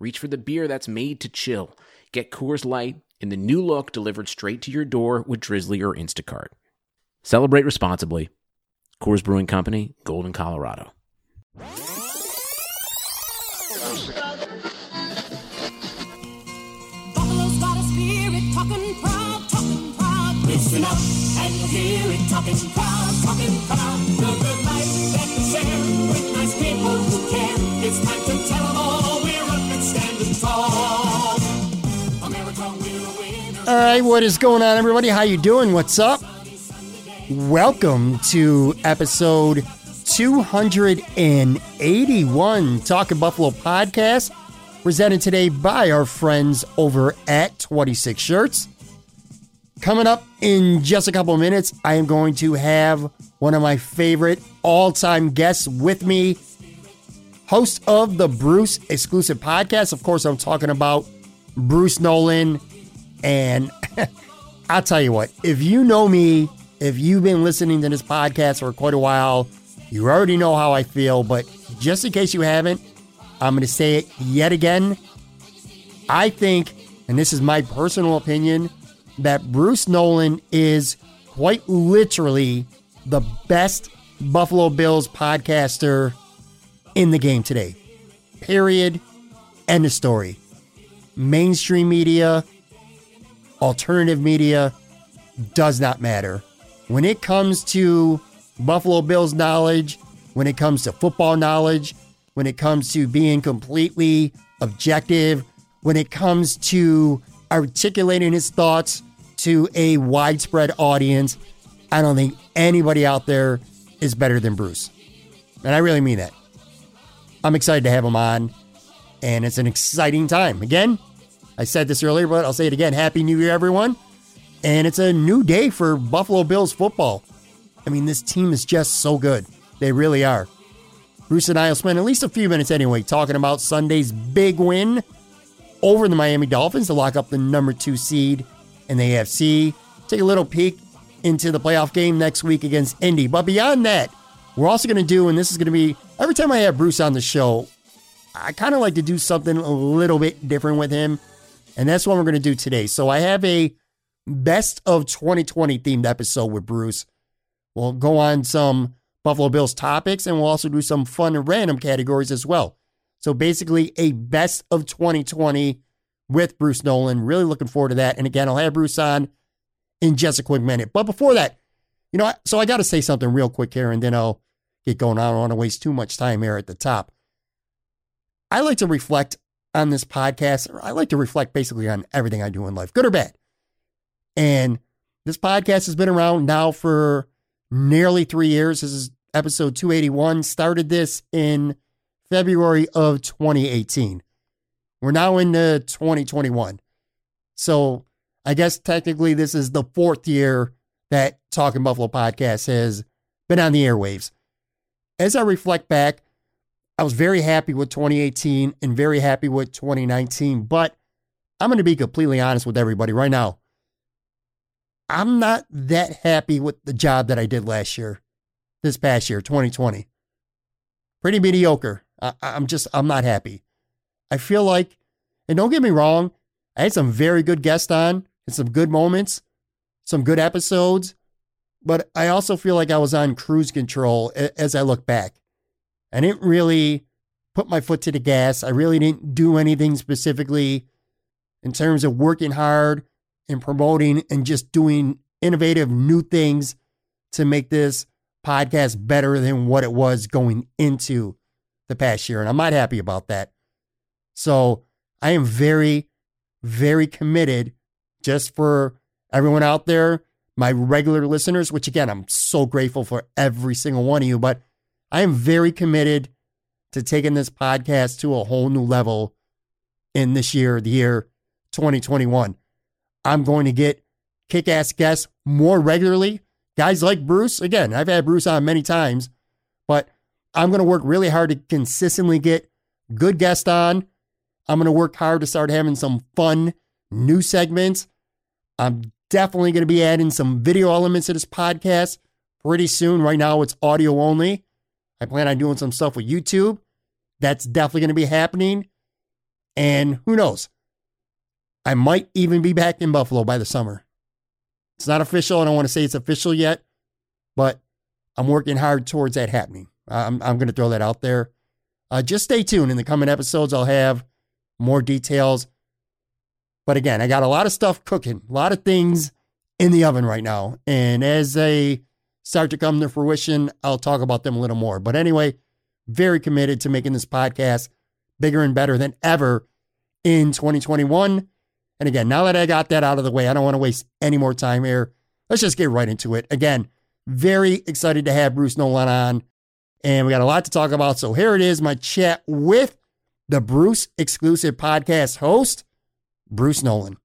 Reach for the beer that's made to chill. Get Coors Light in the new look delivered straight to your door with Drizly or Instacart. Celebrate responsibly. Coors Brewing Company, Golden, Colorado. Listen up and hear it talking proud, talking proud. The good life that share with nice people who care. It's time All right, what is going on, everybody? How you doing? What's up? Welcome to episode 281 Talking Buffalo podcast, presented today by our friends over at 26 Shirts. Coming up in just a couple of minutes, I am going to have one of my favorite all-time guests with me, host of the Bruce exclusive podcast. Of course, I'm talking about Bruce Nolan and I'll tell you what, if you know me, if you've been listening to this podcast for quite a while, you already know how I feel. But just in case you haven't, I'm going to say it yet again. I think, and this is my personal opinion, that Bruce Nolan is quite literally the best Buffalo Bills podcaster in the game today. Period. End of story. Mainstream media, alternative media does not matter. When it comes to Buffalo Bills knowledge, when it comes to football knowledge, when it comes to being completely objective, when it comes to articulating his thoughts to a widespread audience, I don't think anybody out there is better than Bruce. And I really mean that. I'm excited to have him on, and it's an exciting time. Again, I said this earlier, but I'll say it again. Happy New Year, everyone. And it's a new day for Buffalo Bills football. I mean, this team is just so good. They really are. Bruce and I will spend at least a few minutes anyway talking about Sunday's big win over the Miami Dolphins to lock up the number two seed in the AFC. Take a little peek into the playoff game next week against Indy. But beyond that, we're also going to do, and this is going to be every time I have Bruce on the show, I kind of like to do something a little bit different with him. And that's what we're going to do today. So I have a best of 2020 themed episode with Bruce. We'll go on some Buffalo Bills topics and we'll also do some fun and random categories as well. So basically, a best of 2020 with Bruce Nolan. Really looking forward to that. And again, I'll have Bruce on in just a quick minute. But before that, you know, so I got to say something real quick here and then I'll get going. I don't want to waste too much time here at the top. I like to reflect on this podcast. I like to reflect basically on everything I do in life, good or bad. And this podcast has been around now for nearly three years. This is episode 281. Started this in February of 2018. We're now into 2021. So I guess technically this is the fourth year that Talking Buffalo podcast has been on the airwaves. As I reflect back, I was very happy with 2018 and very happy with 2019. But I'm going to be completely honest with everybody right now. I'm not that happy with the job that I did last year, this past year, 2020. Pretty mediocre. I, am just, I'm not happy. I feel like, and don't get me wrong, I had some very good guests on and some good moments, some good episodes, but I also feel like I was on cruise control as I look back. I didn't really put my foot to the gas. I really didn't do anything specifically in terms of working hard and promoting and just doing innovative new things to make this podcast better than what it was going into the past year. And I'm not happy about that. So I am very, very committed just for everyone out there, my regular listeners, which again, I'm so grateful for every single one of you, but I am very committed to taking this podcast to a whole new level in this year, the year 2021. I'm going to get kick ass guests more regularly. Guys like Bruce, again, I've had Bruce on many times, but I'm going to work really hard to consistently get good guests on. I'm going to work hard to start having some fun new segments. I'm definitely going to be adding some video elements to this podcast pretty soon. Right now, it's audio only. I plan on doing some stuff with YouTube. That's definitely going to be happening. And who knows? I might even be back in Buffalo by the summer. It's not official. I don't want to say it's official yet, but I'm working hard towards that happening. I'm, I'm going to throw that out there. Uh, just stay tuned. In the coming episodes, I'll have more details. But again, I got a lot of stuff cooking, a lot of things in the oven right now. And as they start to come to fruition, I'll talk about them a little more. But anyway, very committed to making this podcast bigger and better than ever in 2021. And again, now that I got that out of the way, I don't want to waste any more time here. Let's just get right into it. Again, very excited to have Bruce Nolan on. And we got a lot to talk about. So here it is my chat with the Bruce exclusive podcast host, Bruce Nolan.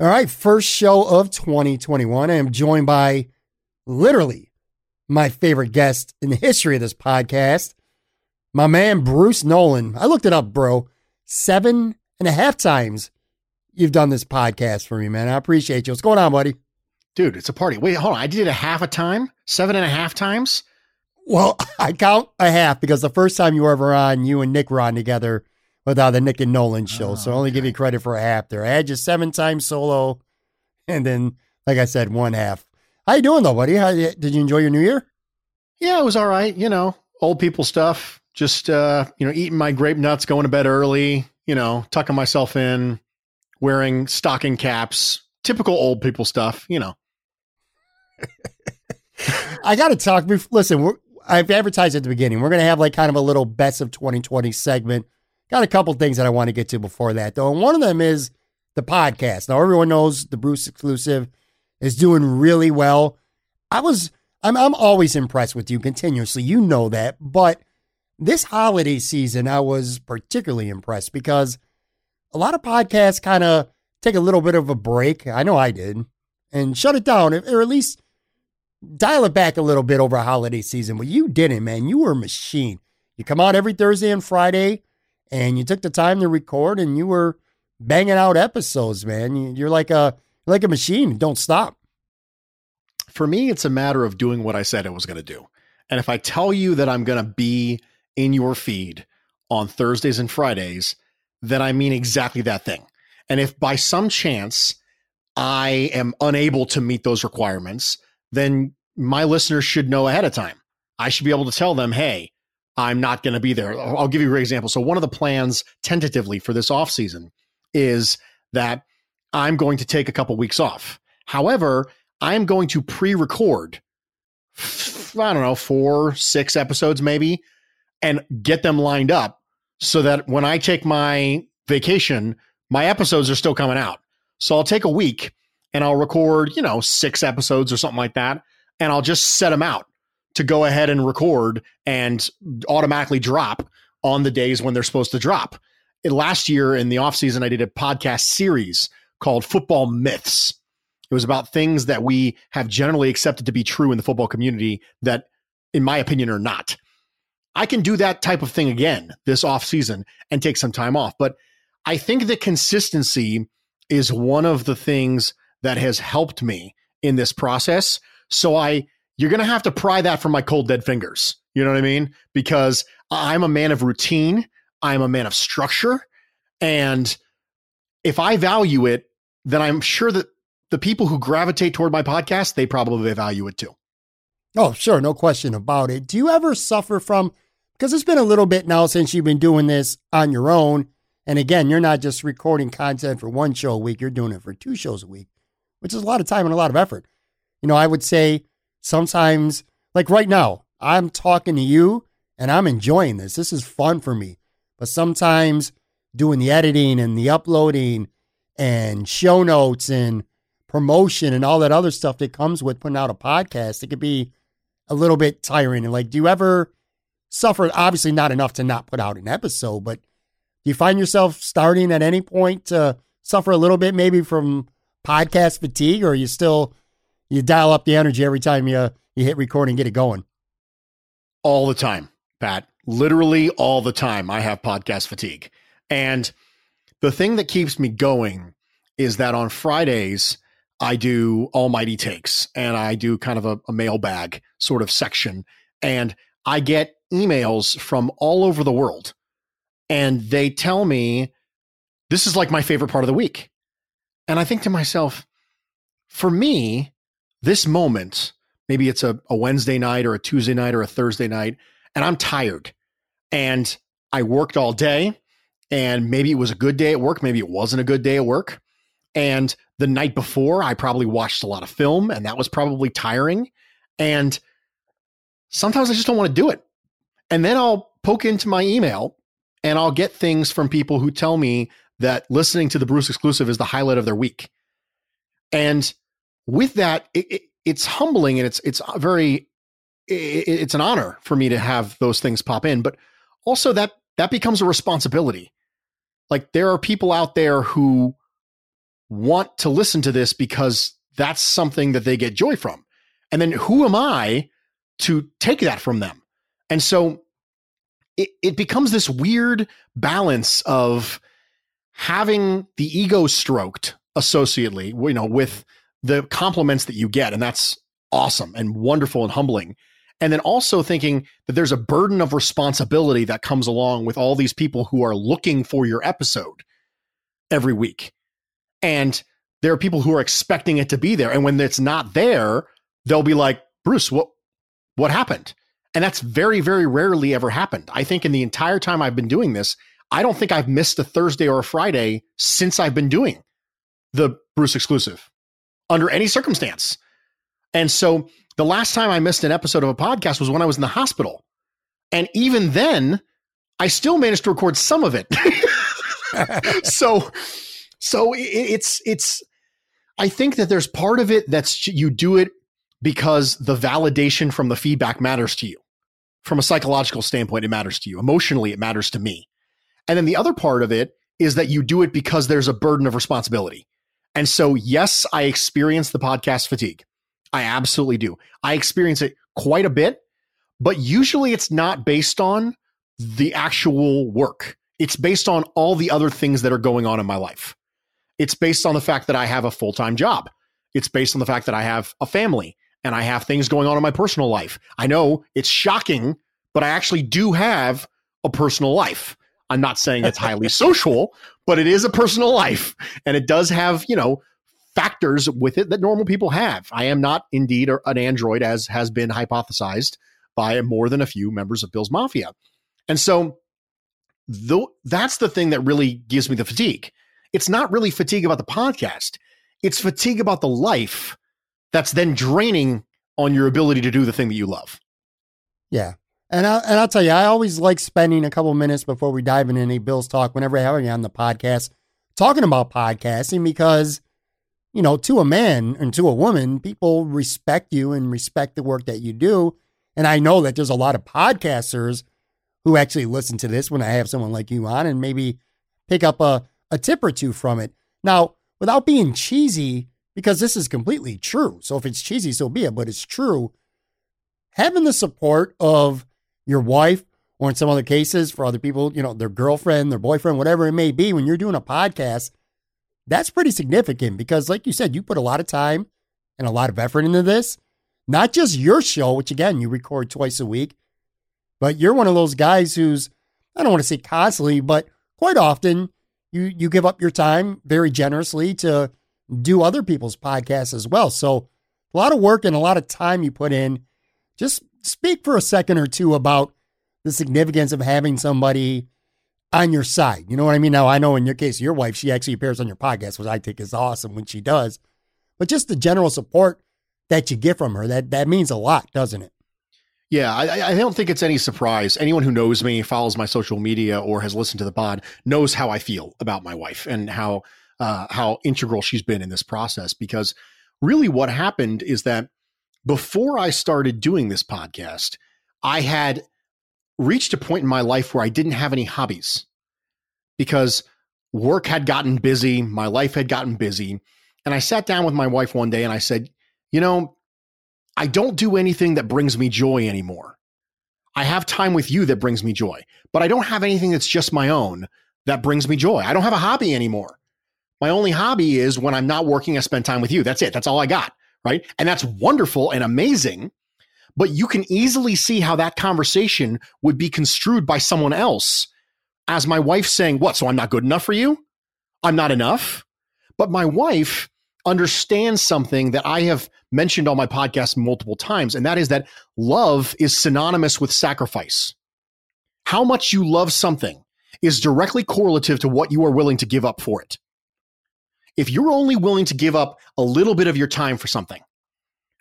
All right, first show of 2021. I am joined by literally my favorite guest in the history of this podcast, my man Bruce Nolan. I looked it up, bro. Seven and a half times you've done this podcast for me, man. I appreciate you. What's going on, buddy? Dude, it's a party. Wait, hold on. I did it a half a time? Seven and a half times? Well, I count a half because the first time you were ever on, you and Nick were on together without the Nick and Nolan show. Oh, so I only okay. give you credit for a half there. I had you seven times solo, and then, like I said, one half. How you doing though, buddy? How, did you enjoy your New Year? Yeah, it was all right. You know, old people stuff. Just uh, you know, eating my grape nuts, going to bed early. You know, tucking myself in, wearing stocking caps, typical old people stuff, you know. I got to talk. Listen, I've advertised at the beginning. We're going to have like kind of a little best of 2020 segment. Got a couple things that I want to get to before that, though. And one of them is the podcast. Now, everyone knows the Bruce exclusive is doing really well. I was, I'm, I'm always impressed with you continuously. You know that. But this holiday season, I was particularly impressed because a lot of podcasts kind of take a little bit of a break. I know I did, and shut it down, or at least dial it back a little bit over a holiday season. But you didn't, man. You were a machine. You come out every Thursday and Friday, and you took the time to record, and you were banging out episodes, man. You're like a like a machine. Don't stop. For me, it's a matter of doing what I said I was going to do. And if I tell you that I'm going to be in your feed on Thursdays and Fridays, then I mean exactly that thing. And if by some chance I am unable to meet those requirements, then my listeners should know ahead of time. I should be able to tell them, hey, I'm not going to be there. I'll give you a great example. So one of the plans tentatively for this off season is that I'm going to take a couple weeks off. However, I'm going to pre-record I don't know, 4, 6 episodes maybe and get them lined up so that when I take my vacation, my episodes are still coming out. So I'll take a week and I'll record, you know, six episodes or something like that. And I'll just set them out to go ahead and record and automatically drop on the days when they're supposed to drop. last year in the off season, I did a podcast series called Football Myths. It was about things that we have generally accepted to be true in the football community that, in my opinion, are not. I can do that type of thing again this off season and take some time off. But I think the consistency is one of the things that has helped me in this process. So I you're going to have to pry that from my cold dead fingers. You know what I mean? Because I'm a man of routine, I'm a man of structure, and if I value it, then I'm sure that the people who gravitate toward my podcast, they probably value it too. Oh, sure, no question about it. Do you ever suffer from because it's been a little bit now since you've been doing this on your own. And again, you're not just recording content for one show a week, you're doing it for two shows a week, which is a lot of time and a lot of effort. You know, I would say sometimes, like right now, I'm talking to you and I'm enjoying this. This is fun for me. But sometimes doing the editing and the uploading and show notes and promotion and all that other stuff that comes with putting out a podcast, it could be a little bit tiring? And like, do you ever suffer? Obviously, not enough to not put out an episode, but do you find yourself starting at any point to suffer a little bit, maybe from podcast fatigue, or are you still you dial up the energy every time you you hit record and get it going? All the time, Pat. Literally all the time. I have podcast fatigue, and the thing that keeps me going is that on Fridays I do almighty takes and I do kind of a, a mailbag sort of section. And I get emails from all over the world. And they tell me, this is like my favorite part of the week. And I think to myself, for me, this moment, maybe it's a, a Wednesday night or a Tuesday night or a Thursday night, and I'm tired. And I worked all day, and maybe it was a good day at work, maybe it wasn't a good day at work. And the night before, I probably watched a lot of film and that was probably tiring. And sometimes I just don't want to do it. And then I'll poke into my email and I'll get things from people who tell me that listening to the Bruce exclusive is the highlight of their week. And with that, it, it, it's humbling and it's it's very it, it's an honor for me to have those things pop in, but also that that becomes a responsibility. Like there are people out there who want to listen to this because that's something that they get joy from. And then who am I to take that from them? And so it, it becomes this weird balance of having the ego stroked associately, you know, with the compliments that you get. And that's awesome and wonderful and humbling. And then also thinking that there's a burden of responsibility that comes along with all these people who are looking for your episode every week. And there are people who are expecting it to be there. And when it's not there, they'll be like, Bruce, what what happened? And that's very, very rarely ever happened. I think in the entire time I've been doing this, I don't think I've missed a Thursday or a Friday since I've been doing the Bruce exclusive under any circumstance. And so the last time I missed an episode of a podcast was when I was in the hospital. And even then, I still managed to record some of it. so so it's it's I think that there's part of it that's you do it because the validation from the feedback matters to you. From a psychological standpoint, it matters to you. Emotionally, it matters to me. And then the other part of it is that you do it because there's a burden of responsibility. And so, yes, I experience the podcast fatigue. I absolutely do. I experience it quite a bit, but usually it's not based on the actual work. It's based on all the other things that are going on in my life. It's based on the fact that I have a full time job. It's based on the fact that I have a family and I have things going on in my personal life. I know it's shocking, but I actually do have a personal life. I'm not saying it's highly social, but it is a personal life and it does have, you know, factors with it that normal people have. I am not indeed an android as has been hypothesized by more than a few members of Bill's Mafia. And so that's the thing that really gives me the fatigue it's not really fatigue about the podcast. It's fatigue about the life that's then draining on your ability to do the thing that you love. Yeah. And I and I'll tell you, I always like spending a couple minutes before we dive into any Bills talk whenever I have you on the podcast, talking about podcasting because, you know, to a man and to a woman, people respect you and respect the work that you do. And I know that there's a lot of podcasters who actually listen to this when I have someone like you on and maybe pick up a a tip or two from it. Now, without being cheesy, because this is completely true. So if it's cheesy, so be it, but it's true. Having the support of your wife, or in some other cases, for other people, you know, their girlfriend, their boyfriend, whatever it may be, when you're doing a podcast, that's pretty significant because, like you said, you put a lot of time and a lot of effort into this. Not just your show, which again, you record twice a week, but you're one of those guys who's, I don't want to say constantly, but quite often you you give up your time very generously to do other people's podcasts as well. So a lot of work and a lot of time you put in. Just speak for a second or two about the significance of having somebody on your side. You know what I mean? Now I know in your case, your wife, she actually appears on your podcast, which I think is awesome when she does. But just the general support that you get from her, that that means a lot, doesn't it? Yeah, I, I, don't think it's any surprise. Anyone who knows me, follows my social media, or has listened to the pod knows how I feel about my wife and how uh, how integral she's been in this process. Because really, what happened is that before I started doing this podcast, I had reached a point in my life where I didn't have any hobbies because work had gotten busy, my life had gotten busy. And I sat down with my wife one day and I said, You know, I don't do anything that brings me joy anymore. I have time with you that brings me joy, but I don't have anything that's just my own that brings me joy. I don't have a hobby anymore. My only hobby is when I'm not working, I spend time with you. That's it. That's all I got. Right. And that's wonderful and amazing. But you can easily see how that conversation would be construed by someone else as my wife saying, What? So I'm not good enough for you? I'm not enough. But my wife understands something that I have mentioned on my podcast multiple times, and that is that love is synonymous with sacrifice. How much you love something is directly correlative to what you are willing to give up for it. If you're only willing to give up a little bit of your time for something,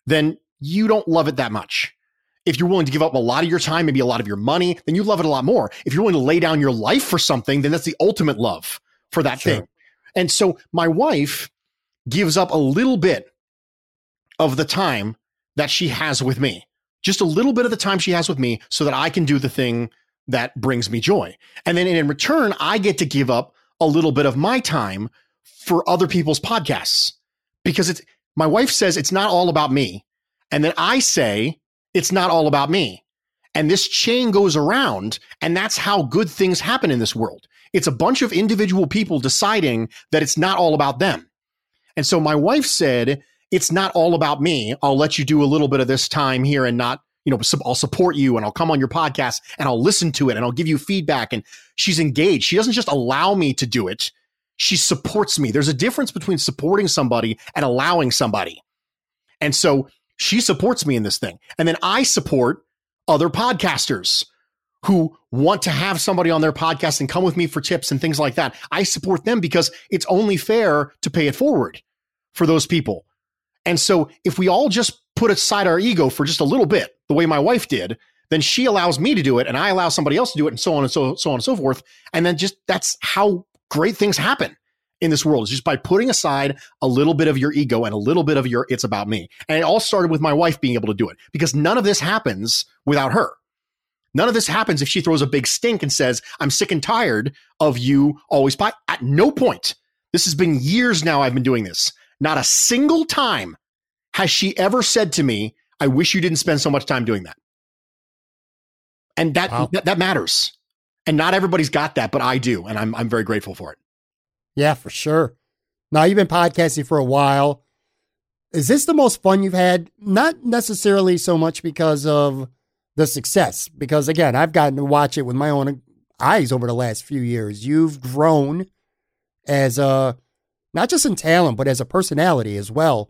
then you don't love it that much. If you're willing to give up a lot of your time, maybe a lot of your money, then you love it a lot more. If you're willing to lay down your life for something, then that's the ultimate love for that sure. thing. And so my wife gives up a little bit of the time that she has with me, just a little bit of the time she has with me so that I can do the thing that brings me joy. And then in return, I get to give up a little bit of my time for other people's podcasts because it's my wife says it's not all about me. And then I say, it's not all about me. And this chain goes around, and that's how good things happen in this world. It's a bunch of individual people deciding that it's not all about them. And so my wife said, It's not all about me. I'll let you do a little bit of this time here and not, you know, I'll support you and I'll come on your podcast and I'll listen to it and I'll give you feedback. And she's engaged. She doesn't just allow me to do it, she supports me. There's a difference between supporting somebody and allowing somebody. And so she supports me in this thing. And then I support other podcasters who want to have somebody on their podcast and come with me for tips and things like that. I support them because it's only fair to pay it forward for those people. And so if we all just put aside our ego for just a little bit, the way my wife did, then she allows me to do it and I allow somebody else to do it and so on and so so on and so forth. And then just that's how great things happen in this world is just by putting aside a little bit of your ego and a little bit of your it's about me. And it all started with my wife being able to do it because none of this happens without her. None of this happens if she throws a big stink and says, I'm sick and tired of you always buy. At no point, this has been years now I've been doing this. Not a single time has she ever said to me, I wish you didn't spend so much time doing that. And that, wow. that, that matters. And not everybody's got that, but I do. And I'm, I'm very grateful for it. Yeah, for sure. Now, you've been podcasting for a while. Is this the most fun you've had? Not necessarily so much because of the success, because again, I've gotten to watch it with my own eyes over the last few years. You've grown as a, not just in talent, but as a personality as well.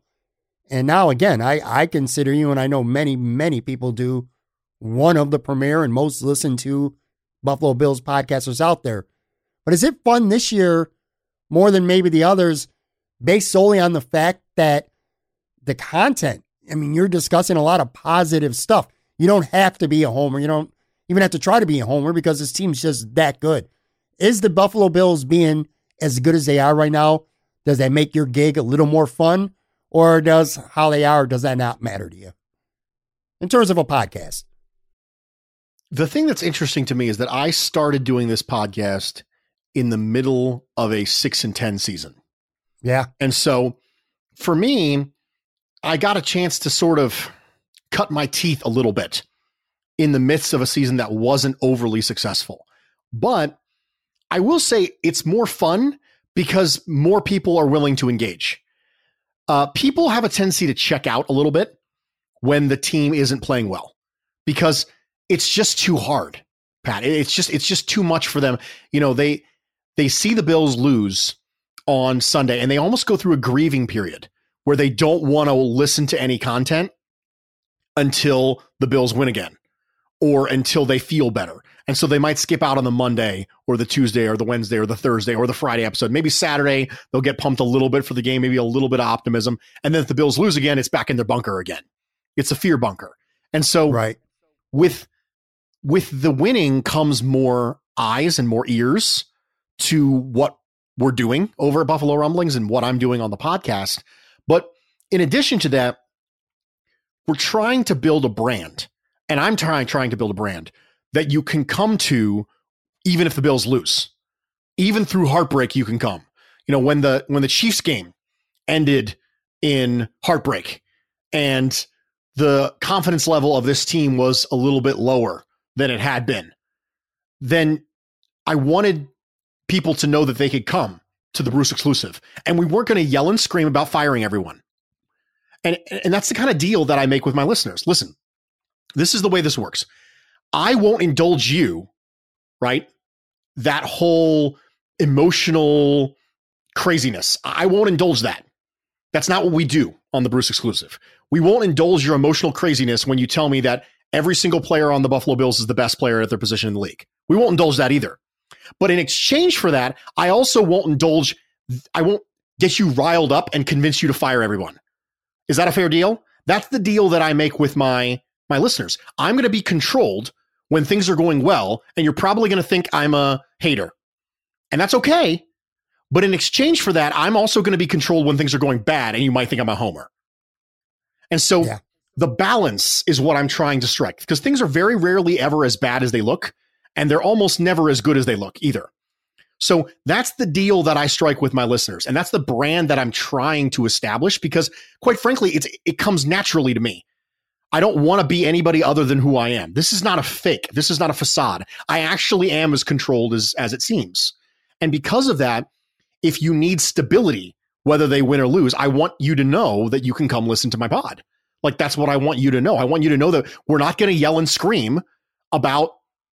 And now, again, I, I consider you, and I know many, many people do, one of the premier and most listened to Buffalo Bills podcasters out there. But is it fun this year more than maybe the others based solely on the fact that the content, I mean, you're discussing a lot of positive stuff. You don't have to be a homer. You don't even have to try to be a homer because this team's just that good. Is the Buffalo Bills being as good as they are right now? Does that make your gig a little more fun? Or does how they are, does that not matter to you? In terms of a podcast. The thing that's interesting to me is that I started doing this podcast in the middle of a six and 10 season. Yeah. And so for me, I got a chance to sort of cut my teeth a little bit in the midst of a season that wasn't overly successful. But I will say it's more fun because more people are willing to engage. Uh, people have a tendency to check out a little bit when the team isn't playing well because it's just too hard, Pat. It's just it's just too much for them. You know, they they see the Bills lose on Sunday and they almost go through a grieving period where they don't want to listen to any content until the Bills win again or until they feel better. And so they might skip out on the Monday or the Tuesday or the Wednesday or the Thursday or the Friday episode. Maybe Saturday, they'll get pumped a little bit for the game, maybe a little bit of optimism. And then if the Bills lose again, it's back in their bunker again. It's a fear bunker. And so right. with with the winning comes more eyes and more ears to what we're doing over at Buffalo Rumblings and what I'm doing on the podcast. But in addition to that, we're trying to build a brand, and I'm trying trying to build a brand that you can come to even if the Bills lose. Even through heartbreak, you can come. You know, when the when the Chiefs game ended in heartbreak and the confidence level of this team was a little bit lower than it had been, then I wanted people to know that they could come to the Bruce exclusive. And we weren't going to yell and scream about firing everyone. And, and that's the kind of deal that I make with my listeners. Listen, this is the way this works. I won't indulge you, right? That whole emotional craziness. I won't indulge that. That's not what we do on the Bruce exclusive. We won't indulge your emotional craziness when you tell me that every single player on the Buffalo Bills is the best player at their position in the league. We won't indulge that either. But in exchange for that, I also won't indulge, I won't get you riled up and convince you to fire everyone. Is that a fair deal? That's the deal that I make with my my listeners. I'm going to be controlled when things are going well, and you're probably going to think I'm a hater. And that's okay. But in exchange for that, I'm also going to be controlled when things are going bad, and you might think I'm a homer. And so yeah. The balance is what I'm trying to strike because things are very rarely ever as bad as they look and they're almost never as good as they look either. So that's the deal that I strike with my listeners. And that's the brand that I'm trying to establish because quite frankly, it's, it comes naturally to me. I don't want to be anybody other than who I am. This is not a fake. This is not a facade. I actually am as controlled as, as it seems. And because of that, if you need stability, whether they win or lose, I want you to know that you can come listen to my pod. Like that's what I want you to know. I want you to know that we're not going to yell and scream about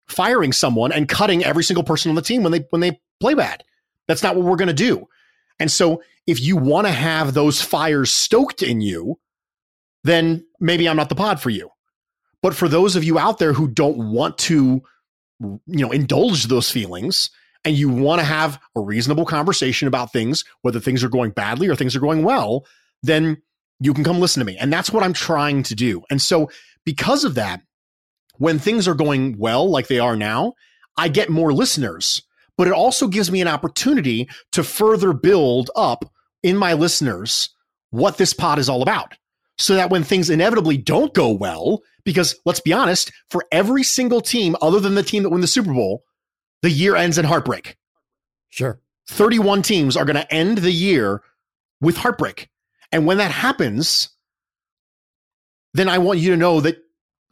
firing someone and cutting every single person on the team when they when they play bad. That's not what we're going to do. And so if you want to have those fires stoked in you, then maybe I'm not the pod for you. But for those of you out there who don't want to you know indulge those feelings and you want to have a reasonable conversation about things whether things are going badly or things are going well, then you can come listen to me. And that's what I'm trying to do. And so because of that, when things are going well, like they are now, I get more listeners, but it also gives me an opportunity to further build up in my listeners what this pod is all about. So that when things inevitably don't go well, because let's be honest, for every single team other than the team that win the Super Bowl, the year ends in heartbreak. Sure. 31 teams are going to end the year with heartbreak. And when that happens, then I want you to know that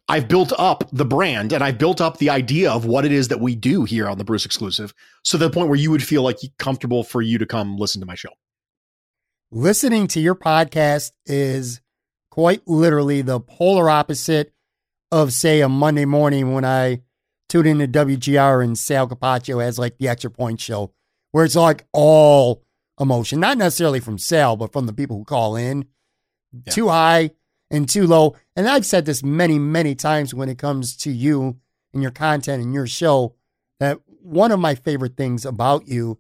I've built up the brand and I've built up the idea of what it is that we do here on the Bruce exclusive. So the point where you would feel like comfortable for you to come listen to my show. Listening to your podcast is quite literally the polar opposite of, say, a Monday morning when I tune into WGR and Sal Capaccio has like the extra point show, where it's like all emotion, not necessarily from Sal, but from the people who call in. Yeah. Too high, and too low. And I've said this many, many times when it comes to you and your content and your show that one of my favorite things about you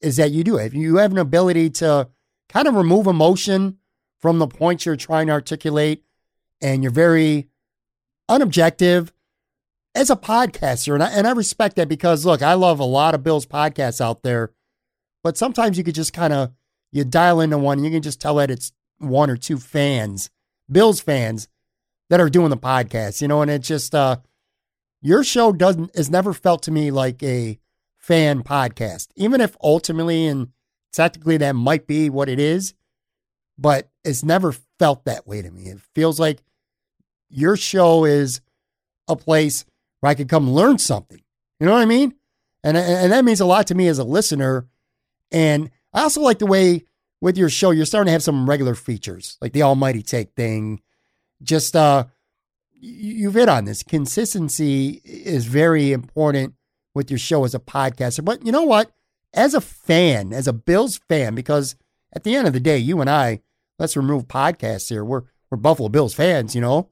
is that you do it. You have an ability to kind of remove emotion from the points you're trying to articulate, and you're very unobjective as a podcaster. And I, and I respect that because, look, I love a lot of Bill's podcasts out there, but sometimes you could just kind of you dial into one and you can just tell that it's one or two fans Bills fans that are doing the podcast, you know, and it's just uh your show doesn't has never felt to me like a fan podcast. Even if ultimately and technically that might be what it is, but it's never felt that way to me. It feels like your show is a place where I could come learn something. You know what I mean? And and that means a lot to me as a listener. And I also like the way with your show, you're starting to have some regular features, like the almighty take thing. Just uh you've hit on this. Consistency is very important with your show as a podcaster. But you know what? As a fan, as a Bills fan, because at the end of the day, you and I, let's remove podcasts here. We're we're Buffalo Bills fans, you know.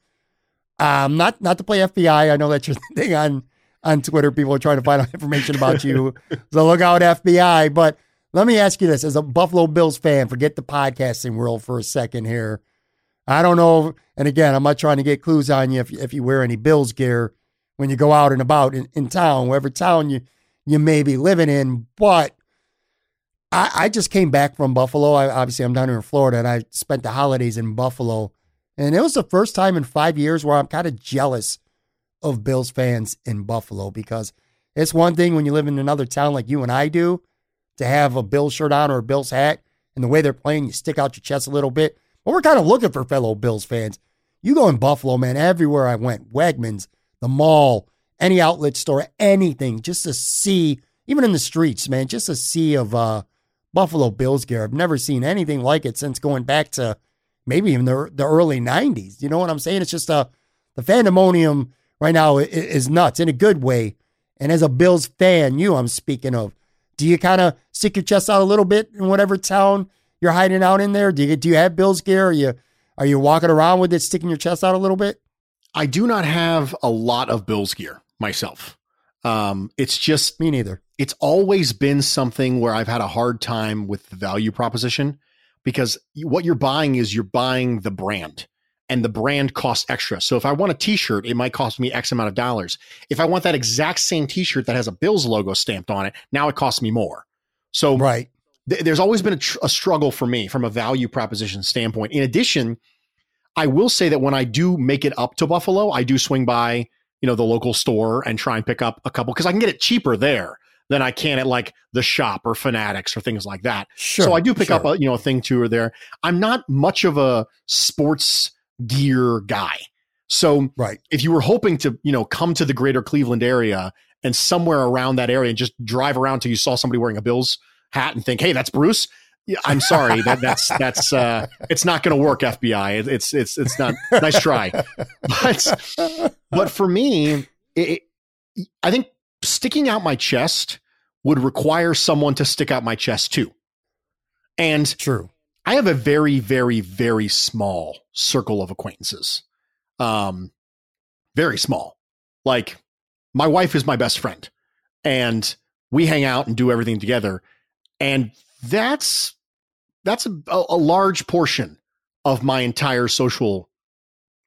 Um, not not to play FBI. I know that's your thing on on Twitter. People are trying to find out information about you. so look out, FBI. But let me ask you this as a Buffalo Bills fan, forget the podcasting world for a second here. I don't know. And again, I'm not trying to get clues on you if, if you wear any Bills gear when you go out and about in, in town, wherever town you, you may be living in. But I, I just came back from Buffalo. I, obviously, I'm down here in Florida and I spent the holidays in Buffalo. And it was the first time in five years where I'm kind of jealous of Bills fans in Buffalo because it's one thing when you live in another town like you and I do to have a Bills shirt on or a Bills hat, and the way they're playing, you stick out your chest a little bit. But we're kind of looking for fellow Bills fans. You go in Buffalo, man, everywhere I went, Wegmans, the mall, any outlet store, anything, just to see, even in the streets, man, just a sea of uh, Buffalo Bills gear. I've never seen anything like it since going back to maybe even the, the early 90s. You know what I'm saying? It's just a, the pandemonium right now is nuts in a good way. And as a Bills fan, you I'm speaking of, do you kind of stick your chest out a little bit in whatever town you're hiding out in there? Do you do you have Bills gear? Are you are you walking around with it, sticking your chest out a little bit? I do not have a lot of Bills gear myself. Um, it's just me neither. It's always been something where I've had a hard time with the value proposition because what you're buying is you're buying the brand and the brand costs extra. So if I want a t-shirt, it might cost me X amount of dollars. If I want that exact same t-shirt that has a Bills logo stamped on it, now it costs me more. So right. Th- there's always been a, tr- a struggle for me from a value proposition standpoint. In addition, I will say that when I do make it up to Buffalo, I do swing by, you know, the local store and try and pick up a couple because I can get it cheaper there than I can at like the shop or Fanatics or things like that. Sure, so I do pick sure. up a you know a thing two or there. I'm not much of a sports gear guy. So right. if you were hoping to, you know, come to the greater Cleveland area and somewhere around that area and just drive around till you saw somebody wearing a Bills hat and think, "Hey, that's Bruce." Yeah, I'm sorry that that's that's uh, it's not going to work. FBI, it, it's it's it's not. Nice try, but but for me, it, I think sticking out my chest would require someone to stick out my chest too. And true, I have a very, very, very small circle of acquaintances. Um, very small. Like my wife is my best friend, and we hang out and do everything together. And that's that's a, a large portion of my entire social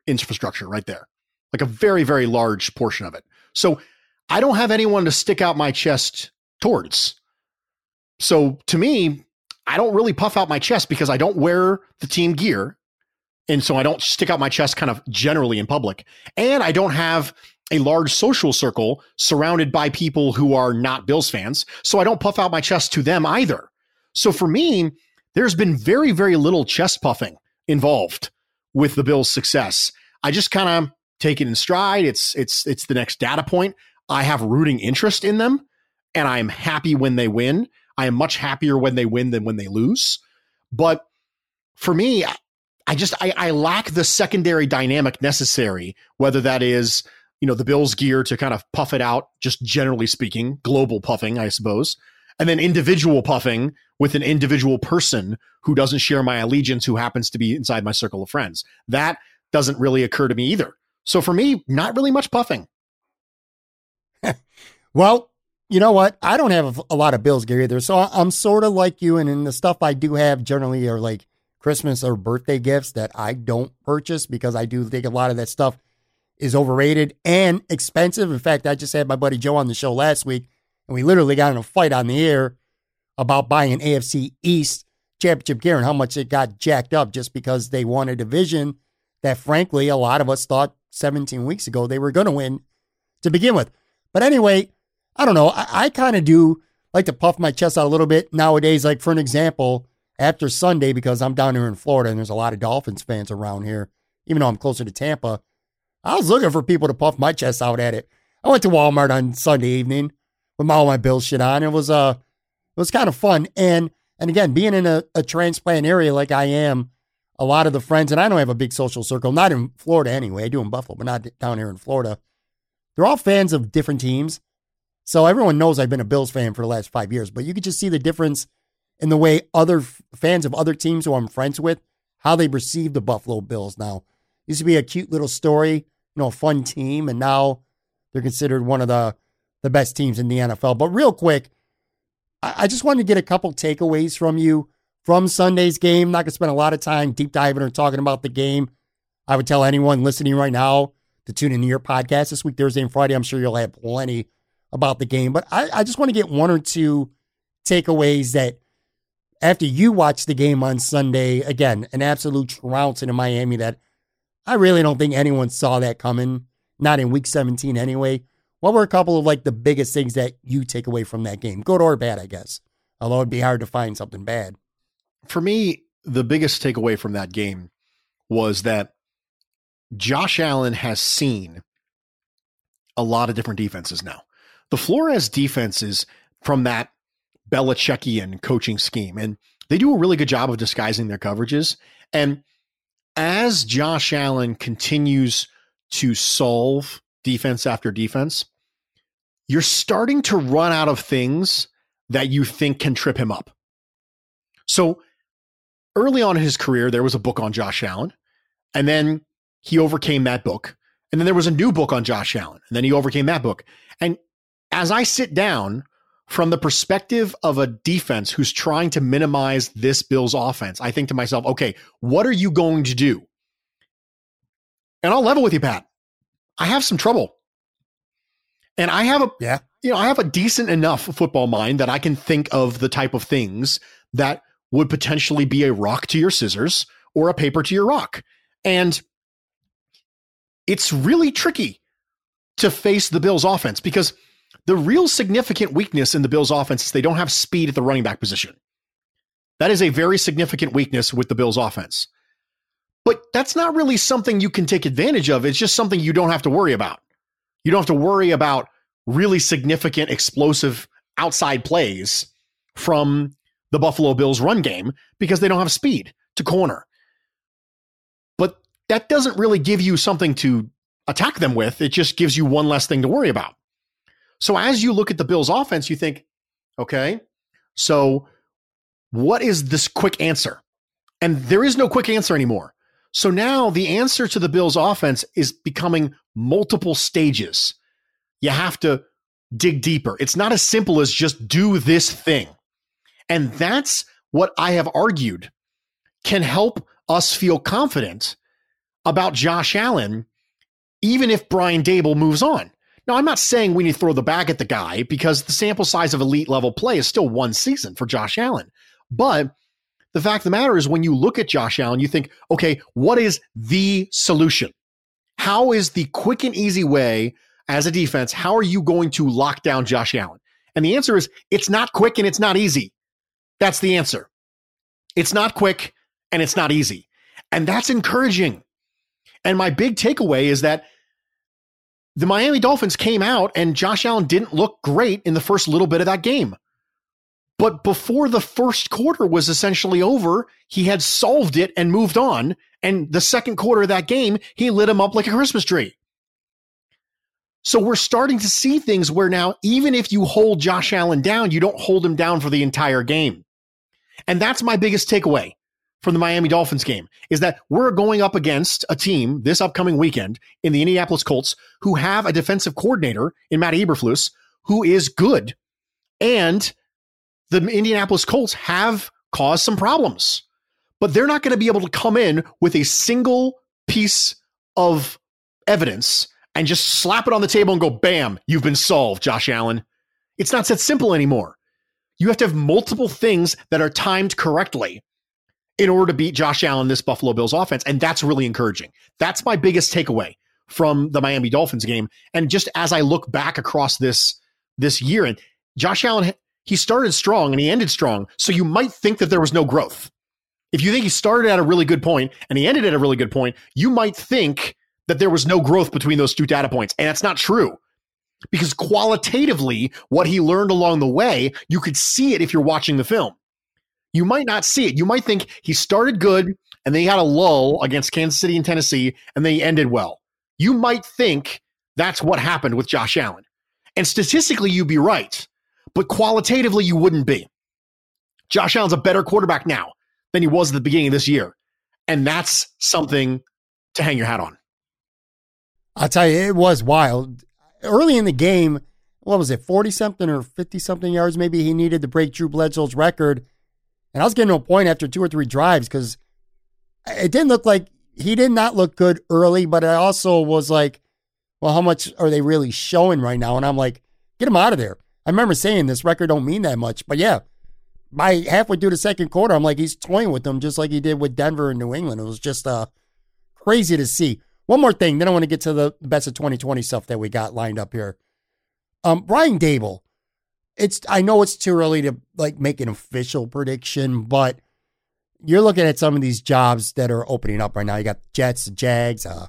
infrastructure right there. Like a very, very large portion of it. So I don't have anyone to stick out my chest towards. So to me, I don't really puff out my chest because I don't wear the team gear. And so I don't stick out my chest kind of generally in public. And I don't have a large social circle surrounded by people who are not Bills fans. So I don't puff out my chest to them either. So for me, there's been very, very little chest puffing involved with the Bills' success. I just kind of take it in stride. It's it's it's the next data point. I have rooting interest in them, and I'm happy when they win. I am much happier when they win than when they lose. But for me, I just I, I lack the secondary dynamic necessary, whether that is you know the Bills gear to kind of puff it out, just generally speaking, global puffing, I suppose, and then individual puffing with an individual person who doesn't share my allegiance, who happens to be inside my circle of friends. That doesn't really occur to me either. So for me, not really much puffing. well, you know what? I don't have a lot of Bills gear either. So I'm sort of like you. And in the stuff I do have generally are like Christmas or birthday gifts that I don't purchase because I do think a lot of that stuff is overrated and expensive. In fact, I just had my buddy Joe on the show last week and we literally got in a fight on the air about buying an AFC East championship gear and how much it got jacked up just because they won a division that, frankly, a lot of us thought 17 weeks ago they were going to win to begin with. But anyway, I don't know. I, I kind of do like to puff my chest out a little bit nowadays. Like, for an example, after Sunday, because I'm down here in Florida and there's a lot of Dolphins fans around here, even though I'm closer to Tampa, I was looking for people to puff my chest out at it. I went to Walmart on Sunday evening with all my Bills shit on. It was uh it was kind of fun. And and again, being in a, a transplant area like I am, a lot of the friends, and I don't have a big social circle, not in Florida anyway. I do in Buffalo, but not down here in Florida. They're all fans of different teams. So everyone knows I've been a Bills fan for the last five years, but you could just see the difference in the way other f- fans of other teams who I'm friends with, how they perceive the Buffalo Bills now. Used to be a cute little story, you know, a fun team, and now they're considered one of the the best teams in the NFL. But real quick, I, I just wanted to get a couple takeaways from you from Sunday's game. Not gonna spend a lot of time deep diving or talking about the game. I would tell anyone listening right now to tune into your podcast this week, Thursday and Friday. I'm sure you'll have plenty about the game. But I, I just want to get one or two takeaways that after you watch the game on Sunday, again, an absolute trouncing in Miami that I really don't think anyone saw that coming, not in week 17 anyway. What were a couple of like the biggest things that you take away from that game? Good or bad, I guess. Although it'd be hard to find something bad. For me, the biggest takeaway from that game was that Josh Allen has seen a lot of different defenses now. The Flores defenses from that Belichickian coaching scheme, and they do a really good job of disguising their coverages. And as Josh Allen continues to solve defense after defense, you're starting to run out of things that you think can trip him up. So early on in his career, there was a book on Josh Allen, and then he overcame that book. And then there was a new book on Josh Allen, and then he overcame that book. And as I sit down from the perspective of a defense who's trying to minimize this Bills offense, I think to myself, okay, what are you going to do? And I'll level with you, Pat. I have some trouble. And I have a yeah, you know, I have a decent enough football mind that I can think of the type of things that would potentially be a rock to your scissors or a paper to your rock. And it's really tricky to face the Bills offense because the real significant weakness in the Bills offense is they don't have speed at the running back position. That is a very significant weakness with the Bills offense. But that's not really something you can take advantage of. It's just something you don't have to worry about. You don't have to worry about really significant, explosive outside plays from the Buffalo Bills run game because they don't have speed to corner. But that doesn't really give you something to attack them with. It just gives you one less thing to worry about. So as you look at the Bills offense, you think, okay, so what is this quick answer? And there is no quick answer anymore. So now the answer to the Bills offense is becoming multiple stages. You have to dig deeper. It's not as simple as just do this thing. And that's what I have argued can help us feel confident about Josh Allen, even if Brian Daboll moves on. Now, I'm not saying we need to throw the bag at the guy because the sample size of elite level play is still one season for Josh Allen. But the fact of the matter is, when you look at Josh Allen, you think, okay, what is the solution? How is the quick and easy way as a defense? How are you going to lock down Josh Allen? And the answer is, it's not quick and it's not easy. That's the answer. It's not quick and it's not easy. And that's encouraging. And my big takeaway is that the Miami Dolphins came out and Josh Allen didn't look great in the first little bit of that game. But before the first quarter was essentially over, he had solved it and moved on. And the second quarter of that game, he lit him up like a Christmas tree. So we're starting to see things where now, even if you hold Josh Allen down, you don't hold him down for the entire game. And that's my biggest takeaway from the Miami Dolphins game is that we're going up against a team this upcoming weekend in the Indianapolis Colts who have a defensive coordinator in Matt Eberflus who is good. And the Indianapolis Colts have caused some problems, but they're not going to be able to come in with a single piece of evidence and just slap it on the table and go, bam, you've been solved, Josh Allen. It's not that simple anymore. You have to have multiple things that are timed correctly in order to beat Josh Allen, this Buffalo Bills offense. And that's really encouraging. That's my biggest takeaway from the Miami Dolphins game. And just as I look back across this, this year, and Josh Allen, he started strong and he ended strong. So you might think that there was no growth. If you think he started at a really good point and he ended at a really good point, you might think that there was no growth between those two data points. And that's not true. Because qualitatively, what he learned along the way, you could see it if you're watching the film you might not see it. You might think he started good and then he had a lull against Kansas City and Tennessee and then he ended well. You might think that's what happened with Josh Allen. And statistically, you'd be right, but qualitatively, you wouldn't be. Josh Allen's a better quarterback now than he was at the beginning of this year. And that's something to hang your hat on. I'll tell you, it was wild. Early in the game, what was it, 40 something or 50 something yards? Maybe he needed to break Drew Bledsoe's record. And I was getting to a point after two or three drives because it didn't look like he did not look good early, but it also was like, well, how much are they really showing right now? And I'm like, get him out of there. I remember saying this record don't mean that much, but yeah, by halfway through the second quarter, I'm like, he's toying with them just like he did with Denver and New England. It was just uh, crazy to see. one more thing, then I want to get to the best of 2020 stuff that we got lined up here. Um, Brian Daboll. It's I know it's too early to like make an official prediction, but you're looking at some of these jobs that are opening up right now. You got Jets, Jags, uh,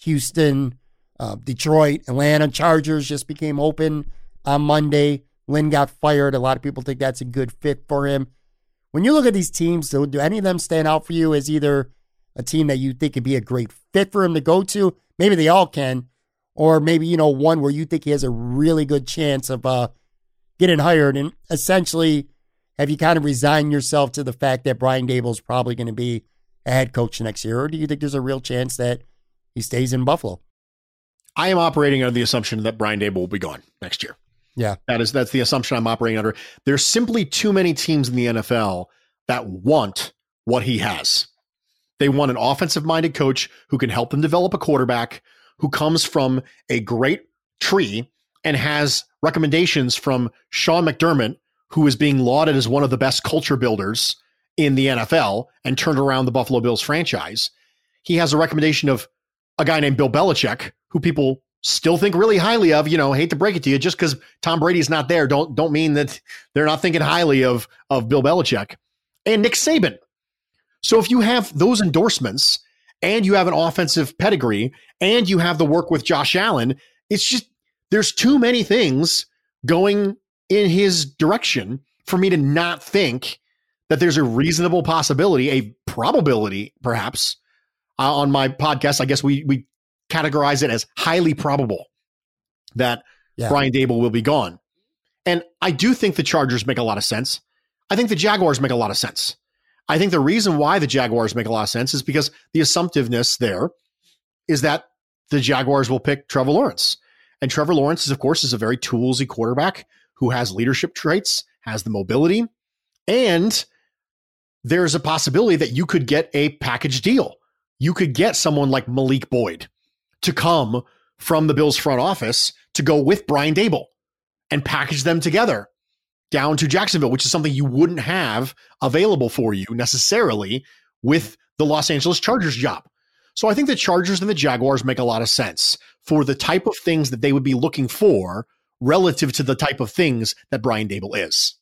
Houston, uh, Detroit, Atlanta Chargers just became open on Monday. Lynn got fired. A lot of people think that's a good fit for him. When you look at these teams, do, do any of them stand out for you as either a team that you think could be a great fit for him to go to? Maybe they all can, or maybe you know one where you think he has a really good chance of uh, getting hired. And essentially, have you kind of resigned yourself to the fact that Brian Daboll is probably going to be a head coach next year, or do you think there's a real chance that he stays in Buffalo? I am operating under the assumption that Brian Daboll will be gone next year. Yeah. That is that's the assumption I'm operating under. There's simply too many teams in the NFL that want what he has. They want an offensive minded coach who can help them develop a quarterback who comes from a great tree and has recommendations from Sean McDermott, who is being lauded as one of the best culture builders in the NFL and turned around the Buffalo Bills franchise. He has a recommendation of a guy named Bill Belichick, who people still think really highly of. You know, hate to break it to you, just because Tom Brady's not there, don't don't mean that they're not thinking highly of of Bill Belichick and Nick Saban. So if you have those endorsements and you have an offensive pedigree and you have the work with Josh Allen, it's just there's too many things going in his direction for me to not think that there's a reasonable possibility, a probability perhaps. Uh, on my podcast, I guess we we categorize it as highly probable that yeah. Brian Daboll will be gone. And I do think the Chargers make a lot of sense. I think the Jaguars make a lot of sense. I think the reason why the Jaguars make a lot of sense is because the assumptiveness there is that the Jaguars will pick Trevor Lawrence. And Trevor Lawrence is, of course, is a very toolsy quarterback who has leadership traits, has the mobility, and there's a possibility that you could get a package deal. You could get someone like Malik Boyd to come from the Bills front office to go with Brian Daboll and package them together down to Jacksonville, which is something you wouldn't have available for you necessarily with the Los Angeles Chargers job. So I think the Chargers and the Jaguars make a lot of sense for the type of things that they would be looking for relative to the type of things that Brian Daboll is.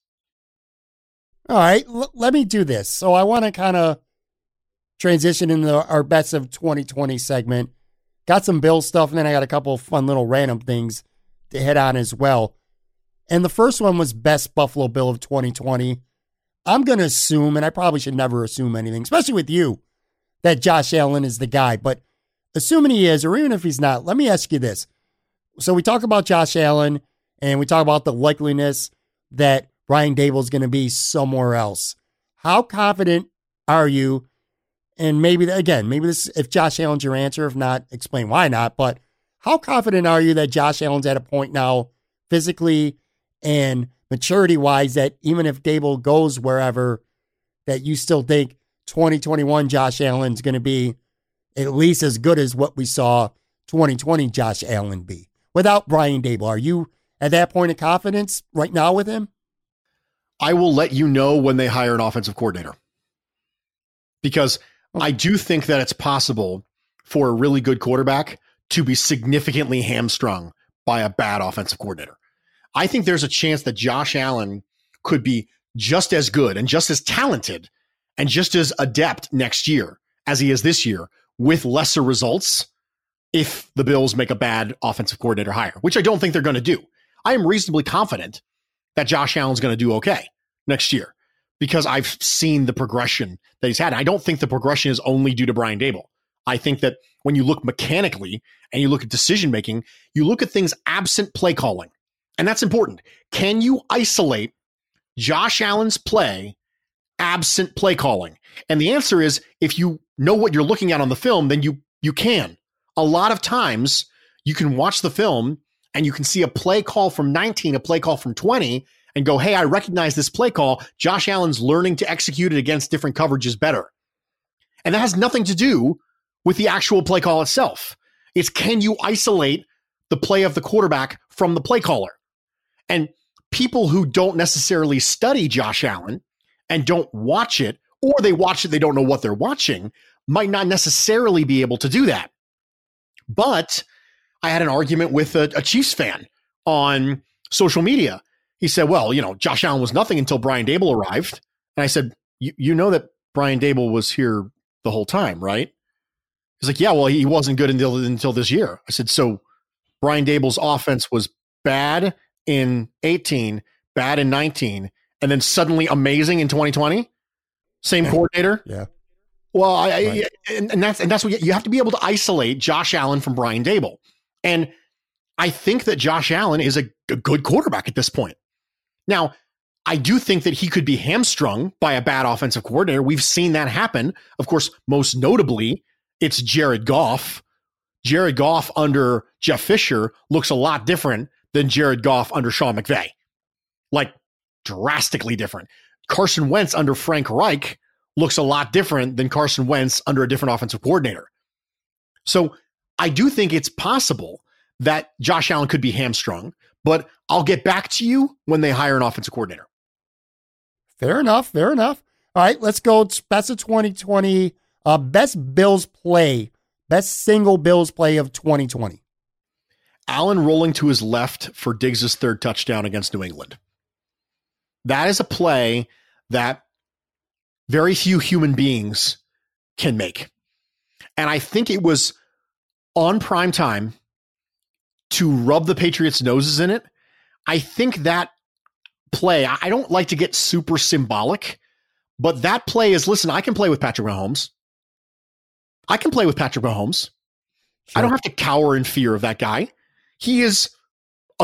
All right, l- let me do this. So I want to kind of transition into our best of 2020 segment. Got some Bill stuff, and then I got a couple of fun little random things to hit on as well. And the first one was best Buffalo Bill of 2020. I'm going to assume, and I probably should never assume anything, especially with you, that Josh Allen is the guy. But assuming he is, or even if he's not, let me ask you this. So we talk about Josh Allen, and we talk about the likeliness that Brian Daboll is going to be somewhere else. How confident are you and maybe again, maybe this if Josh Allen's your answer, if not, explain why not. But how confident are you that Josh Allen's at a point now, physically and maturity wise, that even if Daboll goes wherever, that you still think 2021 Josh Allen's going to be at least as good as what we saw 2020 Josh Allen be without Brian Daboll. Are you at that point of confidence right now with him? I will let you know when they hire an offensive coordinator because oh. I do think that it's possible for a really good quarterback to be significantly hamstrung by a bad offensive coordinator. I think there's a chance that Josh Allen could be just as good and just as talented and just as adept next year as he is this year with lesser results if the Bills make a bad offensive coordinator hire, which I don't think they're going to do. I am reasonably confident that Josh Allen's going to do okay next year because I've seen the progression that he's had. I don't think the progression is only due to Brian Daboll. I think that when you look mechanically and you look at decision making, you look at things absent play calling. And that's important. Can you isolate Josh Allen's play absent play calling? And the answer is if you know what you're looking at on the film, then you you can. A lot of times you can watch the film and you can see a play call from 19, a play call from 20, and go, hey, I recognize this play call. Josh Allen's learning to execute it against different coverages better. And that has nothing to do with the actual play call itself. It's can you isolate the play of the quarterback from the play caller? And people who don't necessarily study Josh Allen and don't watch it, or they watch it, they don't know what they're watching, might not necessarily be able to do that. But I had an argument with a, a Chiefs fan on social media. He said, well, you know, Josh Allen was nothing until Brian Daboll arrived. And I said, you know that Brian Daboll was here the whole time, right? He's like, yeah, well, he wasn't good until until this year. I said, so Brian Daboll's offense was bad in 18, bad in 19, and then suddenly amazing in 2020. Same coordinator. Yeah. Well, I, right. I, and, and that's and that's what you have to be able to isolate Josh Allen from Brian Daboll, and I think that Josh Allen is a, a good quarterback at this point. Now, I do think that he could be hamstrung by a bad offensive coordinator. We've seen that happen. Of course, most notably, it's Jared Goff. Jared Goff under Jeff Fisher looks a lot different than Jared Goff under Sean McVay. Like drastically different. Carson Wentz under Frank Reich looks a lot different than Carson Wentz under a different offensive coordinator. So I do think it's possible that Josh Allen could be hamstrung, but I'll get back to you when they hire an offensive coordinator. Fair enough. Fair enough. All right, let's go. Best of 2020. Uh, best Bills play. Best single Bills play of 2020. Allen rolling to his left for Diggs' third touchdown against New England. That is a play that very few human beings can make. And I think it was on prime time to rub the Patriots' noses in it. I think that play, I don't like to get super symbolic, but that play is listen, I can play with Patrick Mahomes. I can play with Patrick Mahomes. Sure. I don't have to cower in fear of that guy. He is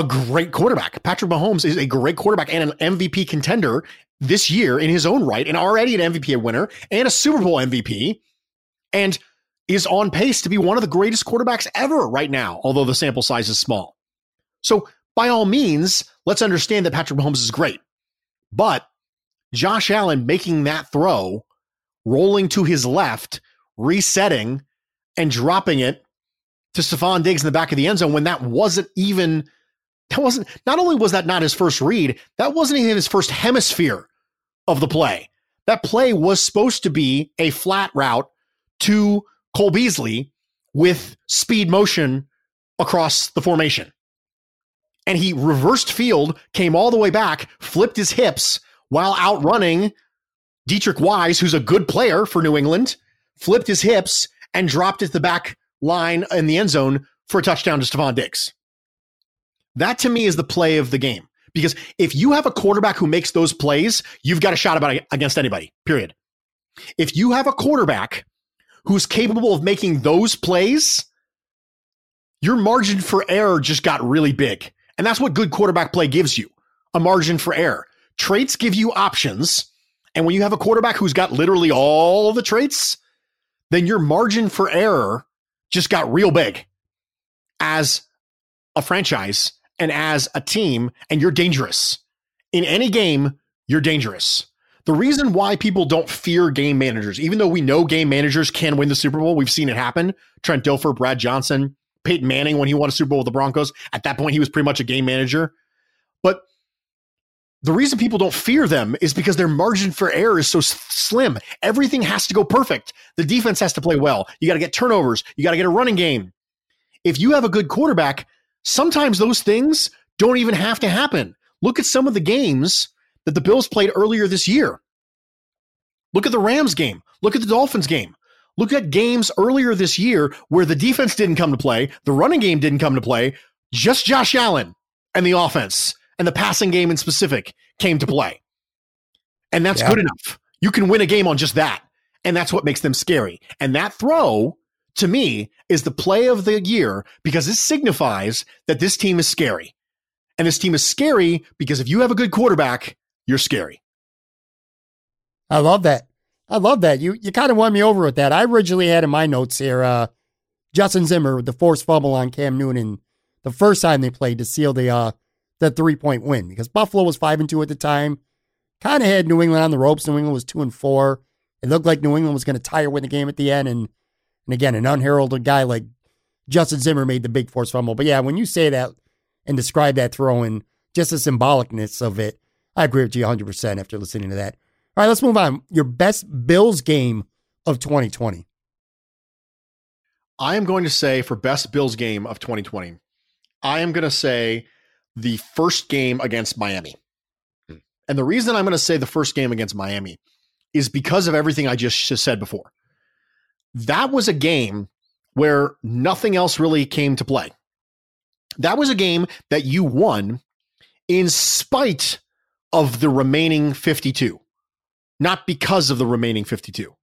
a great quarterback. Patrick Mahomes is a great quarterback and an MVP contender this year in his own right, and already an MVP winner and a Super Bowl MVP, and is on pace to be one of the greatest quarterbacks ever right now, although the sample size is small. So, by all means, let's understand that Patrick Mahomes is great. But Josh Allen making that throw, rolling to his left, resetting, and dropping it to Stefon Diggs in the back of the end zone when that wasn't even that wasn't not only was that not his first read, that wasn't even his first hemisphere of the play. That play was supposed to be a flat route to Cole Beasley with speed motion across the formation. And he reversed field, came all the way back, flipped his hips while outrunning Deatrich Wise, who's a good player for New England, flipped his hips and dropped it the back line in the end zone for a touchdown to Stefon Diggs. That to me is the play of the game. Because if you have a quarterback who makes those plays, you've got a shot about against anybody, period. If you have a quarterback who's capable of making those plays, your margin for error just got really big. And that's what good quarterback play gives you a margin for error. Traits give you options. And when you have a quarterback who's got literally all of the traits, then your margin for error just got real big as a franchise and as a team, and you're dangerous. In any game, you're dangerous. The reason why people don't fear game managers, even though we know game managers can win the Super Bowl, we've seen it happen. Trent Dilfer, Brad Johnson, Peyton Manning, when he won a Super Bowl with the Broncos, at that point, he was pretty much a game manager. But the reason people don't fear them is because their margin for error is so slim. Everything has to go perfect. The defense has to play well. You got to get turnovers. You got to get a running game. If you have a good quarterback, sometimes those things don't even have to happen. Look at some of the games that the Bills played earlier this year. Look at the Rams game. Look at the Dolphins game. Look at games earlier this year where the defense didn't come to play, the running game didn't come to play, just Josh Allen and the offense and the passing game in specific came to play. And that's yeah. good enough. You can win a game on just that. And that's what makes them scary. And that throw to me is the play of the year because it signifies that this team is scary. And this team is scary because if you have a good quarterback, you're scary. I love that. I love that. You you kind of won me over with that. I originally had in my notes here uh, Justin Zimmer with the forced fumble on Cam Newton the first time they played to seal the uh, the three point win because Buffalo was five and two at the time. Kind of had New England on the ropes. New England was two and four. It looked like New England was going to tire win the game at the end, and and again, an unheralded guy like Justin Zimmer made the big force fumble. But yeah, when you say that and describe that throw and just the symbolicness of it, I agree with you 100% after listening to that. All right, let's move on. Your best Bills game of 2020. I am going to say for best Bills game of 2020, I am going to say the first game against Miami. And the reason I'm going to say the first game against Miami is because of everything I just, just said before. That was a game where nothing else really came to play. That was a game that you won in spite of the remaining 52, not because of the remaining 52.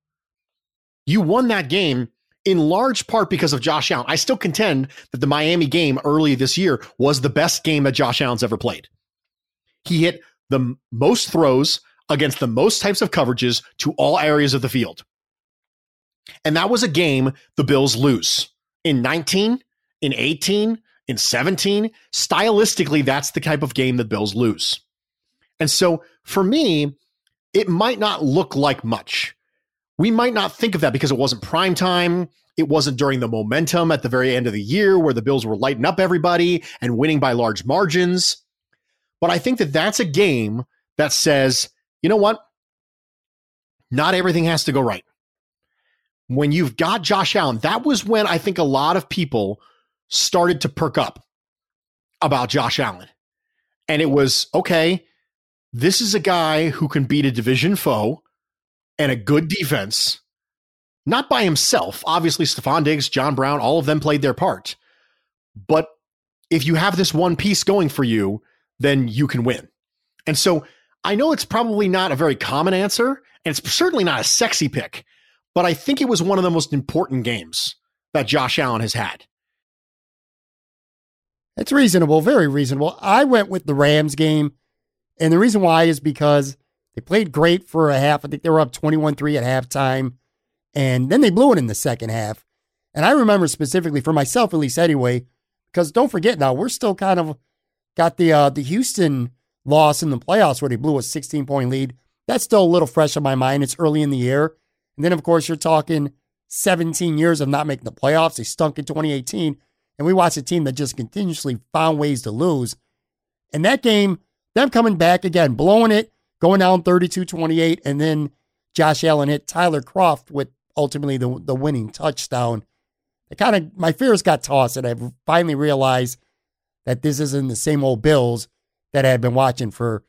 You won that game in large part because of Josh Allen. I still contend that the Miami game early this year was the best game that Josh Allen's ever played. He hit the most throws against the most types of coverages to all areas of the field. And that was a game the Bills lose in 19, in 18, in 17. Stylistically, that's the type of game the Bills lose. And so for me, it might not look like much. We might not think of that because it wasn't prime time. It wasn't during the momentum at the very end of the year where the Bills were lighting up everybody and winning by large margins. But I think that that's a game that says, you know what? Not everything has to go right. When you've got Josh Allen, that was when I think a lot of people started to perk up about Josh Allen. And it was okay, this is a guy who can beat a division foe and a good defense, not by himself. Obviously, Stefon Diggs, John Brown, all of them played their part. But if you have this one piece going for you, then you can win. And so I know it's probably not a very common answer, and it's certainly not a sexy pick, but I think it was one of the most important games that Josh Allen has had. It's reasonable, very reasonable. I went with the Rams game, and the reason why is because they played great for a half. I think they were up 21 3 at halftime, and then they blew it in the second half. And I remember specifically for myself, at least anyway, because don't forget now, we're still kind of got the uh, the Houston loss in the playoffs where they blew a 16 point lead. That's still a little fresh in my mind. It's early in the year. And then, of course, you're talking 17 years of not making the playoffs. They stunk in 2018. And we watched a team that just continuously found ways to lose. And that game, them coming back again, blowing it, going down 32 28. And then Josh Allen hit Tyler Kroft with ultimately the, the winning touchdown. It kind of, my fears got tossed. And I've finally realized that this isn't the same old Bills that I had been watching for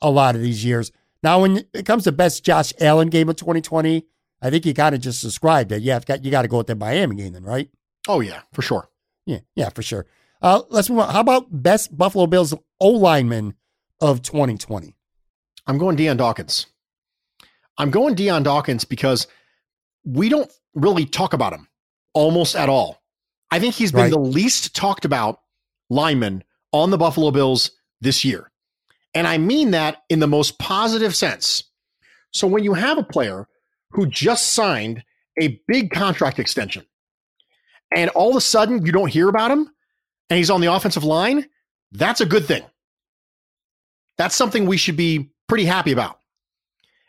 a lot of these years. Now, when it comes to best Josh Allen game of 2020, I think you kind of just described it. You have got you got to go with the Miami game, then, right? Oh yeah, for sure. Yeah, yeah, for sure. Uh, let's move on. How about best Buffalo Bills O lineman of 2020? I'm going Dion Dawkins. I'm going Dion Dawkins because we don't really talk about him almost at all. I think he's been Right. the least talked about lineman on the Buffalo Bills this year. And I mean that in the most positive sense. So when you have a player who just signed a big contract extension and all of a sudden you don't hear about him and he's on the offensive line, that's a good thing. That's something we should be pretty happy about.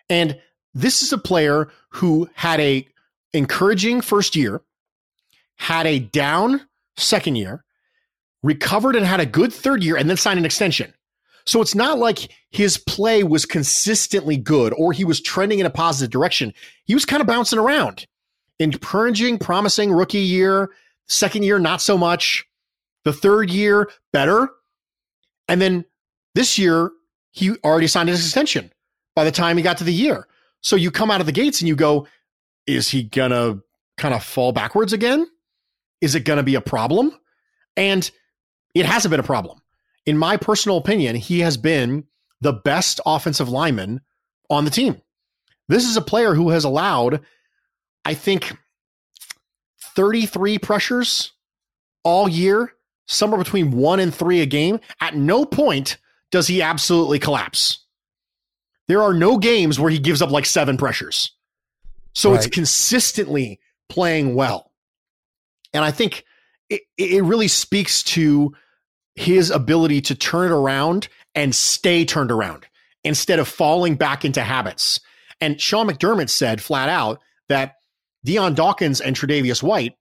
And this is a player who had a encouraging first year, had a down second year, recovered and had a good third year, and then signed an extension. So it's not like his play was consistently good or he was trending in a positive direction. He was kind of bouncing around. Encouraging, promising rookie year, second year, not so much. The third year, better. And then this year, he already signed his extension by the time he got to the year. So you come out of the gates and you go, is he going to kind of fall backwards again? Is it going to be a problem? And it hasn't been a problem. In my personal opinion, he has been the best offensive lineman on the team. This is a player who has allowed, I think, 33 pressures all year, somewhere between one and three a game. At no point does he absolutely collapse. There are no games where he gives up like seven pressures. So it's consistently playing well. And I think it, it really speaks to his ability to turn it around and stay turned around instead of falling back into habits. And Sean McDermott said flat out that Dion Dawkins and Tre'Davious White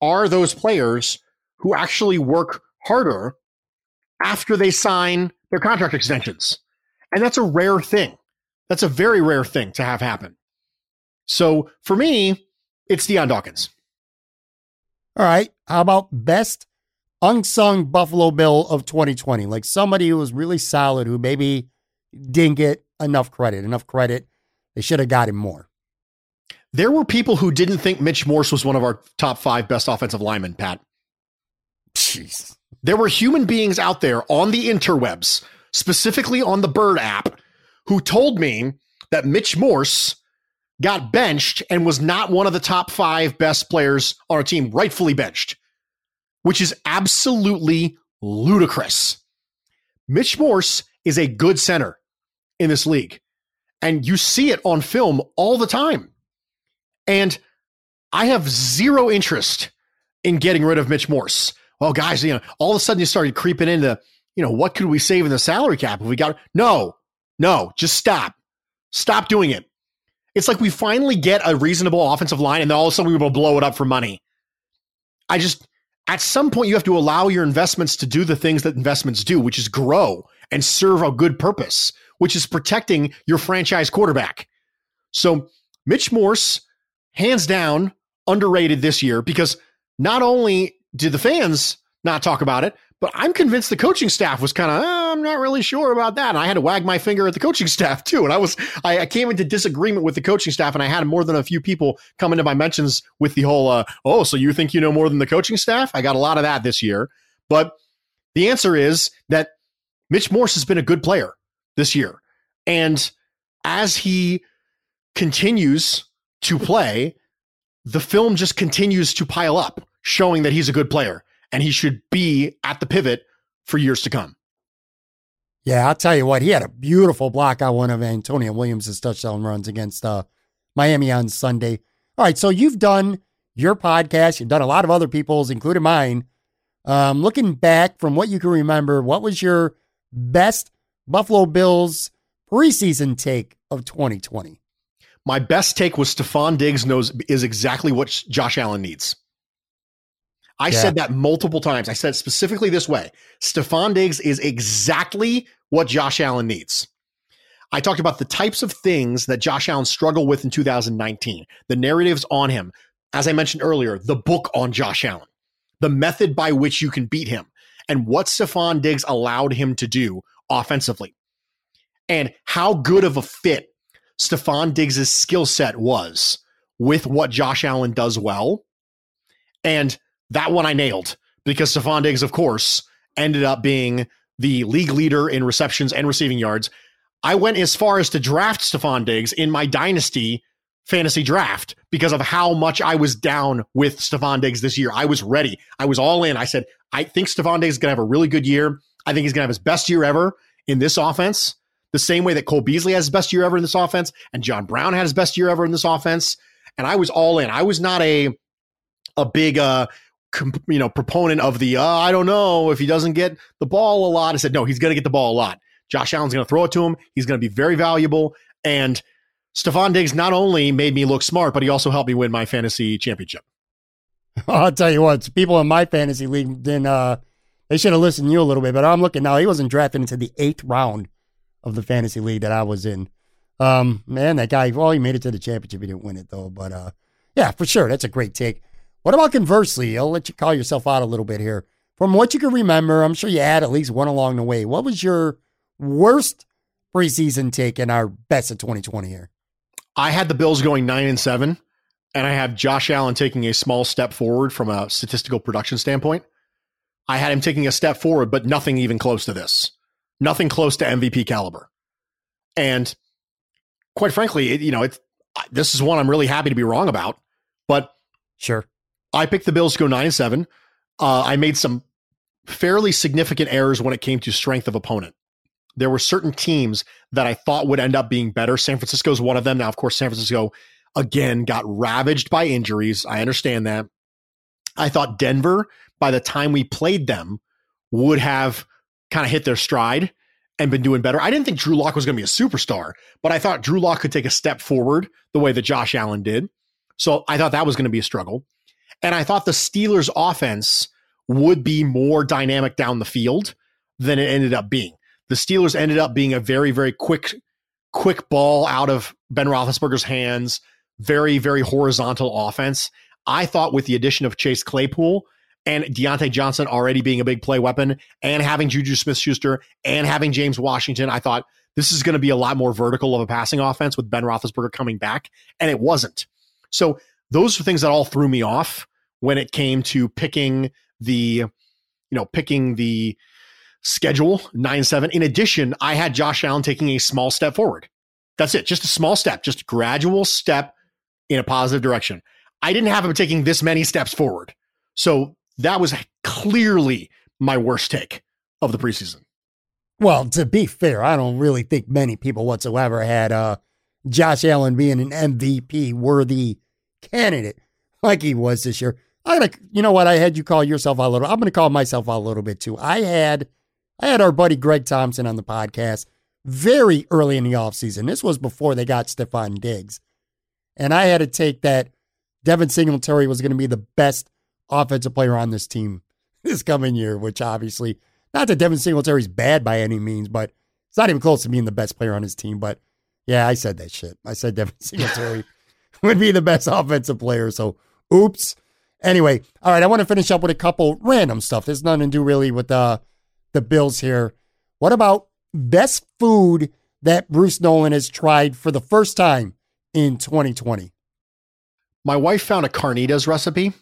are those players who actually work harder after they sign their contract extensions. And that's a rare thing. That's a very rare thing to have happen. So for me, it's Dion Dawkins. All right. How about best unsung Buffalo Bill of 2020? Like somebody who was really solid, who maybe didn't get enough credit. Enough credit. They should have got him more. There were people who didn't think Mitch Morse was one of our top five best offensive linemen, Pat. Jeez. There were human beings out there on the interwebs, specifically on the Bird app, who told me that Mitch Morse got benched and was not one of the top five best players on our team, rightfully benched, which is absolutely ludicrous. Mitch Morse is a good center in this league, and you see it on film all the time. And I have zero interest in getting rid of Mitch Morse. Well, guys, you know, all of a sudden you started creeping into, you know, what could we save in the salary cap if we got no, no, just stop. Stop doing it. It's like we finally get a reasonable offensive line and then all of a sudden we will blow it up for money. I just at some point you have to allow your investments to do the things that investments do, which is grow and serve a good purpose, which is protecting your franchise quarterback. So Mitch Morse hands down underrated this year because not only did the fans not talk about it, but I'm convinced the coaching staff was kind of, oh, I'm not really sure about that. And I had to wag my finger at the coaching staff too. And I was, I, I, came into disagreement with the coaching staff, and I had more than a few people come into my mentions with the whole, uh, oh, so you think you know more than the coaching staff? I got a lot of that this year. But the answer is that Mitch Morse has been a good player this year. And as he continues to play, the film just continues to pile up, showing that he's a good player and he should be at the pivot for years to come. Yeah, I'll tell you what, he had a beautiful block on one of Antonio Williams' touchdown runs against uh, Miami on Sunday. All right, so you've done your podcast, you've done a lot of other people's, including mine. Um, looking back from what you can remember, what was your best Buffalo Bills preseason take of 2020? My best take was Stefon Diggs knows is exactly what Josh Allen needs. I yeah. said that multiple times. I said specifically this way Stefon Diggs is exactly what Josh Allen needs. I talked about the types of things that Josh Allen struggled with in 2019, the narratives on him. As I mentioned earlier, the book on Josh Allen, the method by which you can beat him, and what Stefon Diggs allowed him to do offensively, and how good of a fit Stefon Diggs' skill set was with what Josh Allen does well. And that one I nailed because Stefon Diggs, of course, ended up being the league leader in receptions and receiving yards. I went as far as to draft Stefon Diggs in my dynasty fantasy draft because of how much I was down with Stefon Diggs this year. I was ready. I was all in. I said, I think Stefon Diggs is going to have a really good year. I think he's going to have his best year ever in this offense the same way that Cole Beasley has his best year ever in this offense and John Brown had his best year ever in this offense. And I was all in. I was not a a big uh you know proponent of the uh, I don't know if he doesn't get the ball a lot. I said no, he's going to get the ball a lot. Josh Allen's going to throw it to him. He's going to be very valuable and Stefon Diggs not only made me look smart, but he also helped me win my fantasy championship. I'll tell you what, people in my fantasy league then uh they should have listened to you a little bit, but I'm looking now. He wasn't drafted into the eighth round of the fantasy league that I was in. Um, man, that guy, well, he made it to the championship. He didn't win it though, but uh, yeah, for sure. That's a great take. What about conversely? I'll let you call yourself out a little bit here. From what you can remember, I'm sure you had at least one along the way. What was your worst preseason take in our best of 2020 here? I had the Bills going nine and seven, and I have Josh Allen taking a small step forward from a statistical production standpoint. I had him taking a step forward, but nothing even close to this nothing close to MVP caliber. And quite frankly, it, you know, it's this is one I'm really happy to be wrong about. But sure, I picked the Bills to go nine and seven. Uh, I made some fairly significant errors when it came to strength of opponent. There were certain teams that I thought would end up being better. San Francisco is one of them. Now, of course, San Francisco again got ravaged by injuries. I understand that. I thought Denver, by the time we played them, would have kind of hit their stride and been doing better. I didn't think Drew Lock was going to be a superstar, but I thought Drew Lock could take a step forward the way that Josh Allen did. So I thought that was going to be a struggle. And I thought the Steelers offense would be more dynamic down the field than it ended up being. The Steelers ended up being a very, very quick, quick ball out of Ben Roethlisberger's hands, very, very horizontal offense. I thought with the addition of Chase Claypool and Diontae Johnson already being a big play weapon and having Juju Smith Schuster and having James Washington, I thought this is going to be a lot more vertical of a passing offense with Ben Roethlisberger coming back. And it wasn't. So those are things that all threw me off when it came to picking the, you know, picking the schedule nine seven. In addition, I had Josh Allen taking a small step forward. That's it. Just a small step, just a gradual step in a positive direction. I didn't have him taking this many steps forward. So that was clearly my worst take of the preseason. Well, to be fair, I don't really think many people whatsoever had uh, Josh Allen being an MVP worthy candidate like he was this year. I gotta, you know what? I had you call yourself out a little. I'm gonna call myself out a little bit too. I had, I had our buddy Greg Thompson on the podcast very early in the offseason. This was before they got Stefon Diggs, and I had to take that Devin Singletary was going to be the best offensive player on this team this coming year. Which obviously, not that Devin Singletary's bad by any means, but it's not even close to being the best player on his team. But yeah, I said that shit. I said Devin Singletary would be the best offensive player. So, oops. Anyway, all right. I want to finish up with a couple random stuff. There's nothing to do really with the the Bills here. What about best food that Bruce Nolan has tried for the first time in 2020? My wife found a carnitas recipe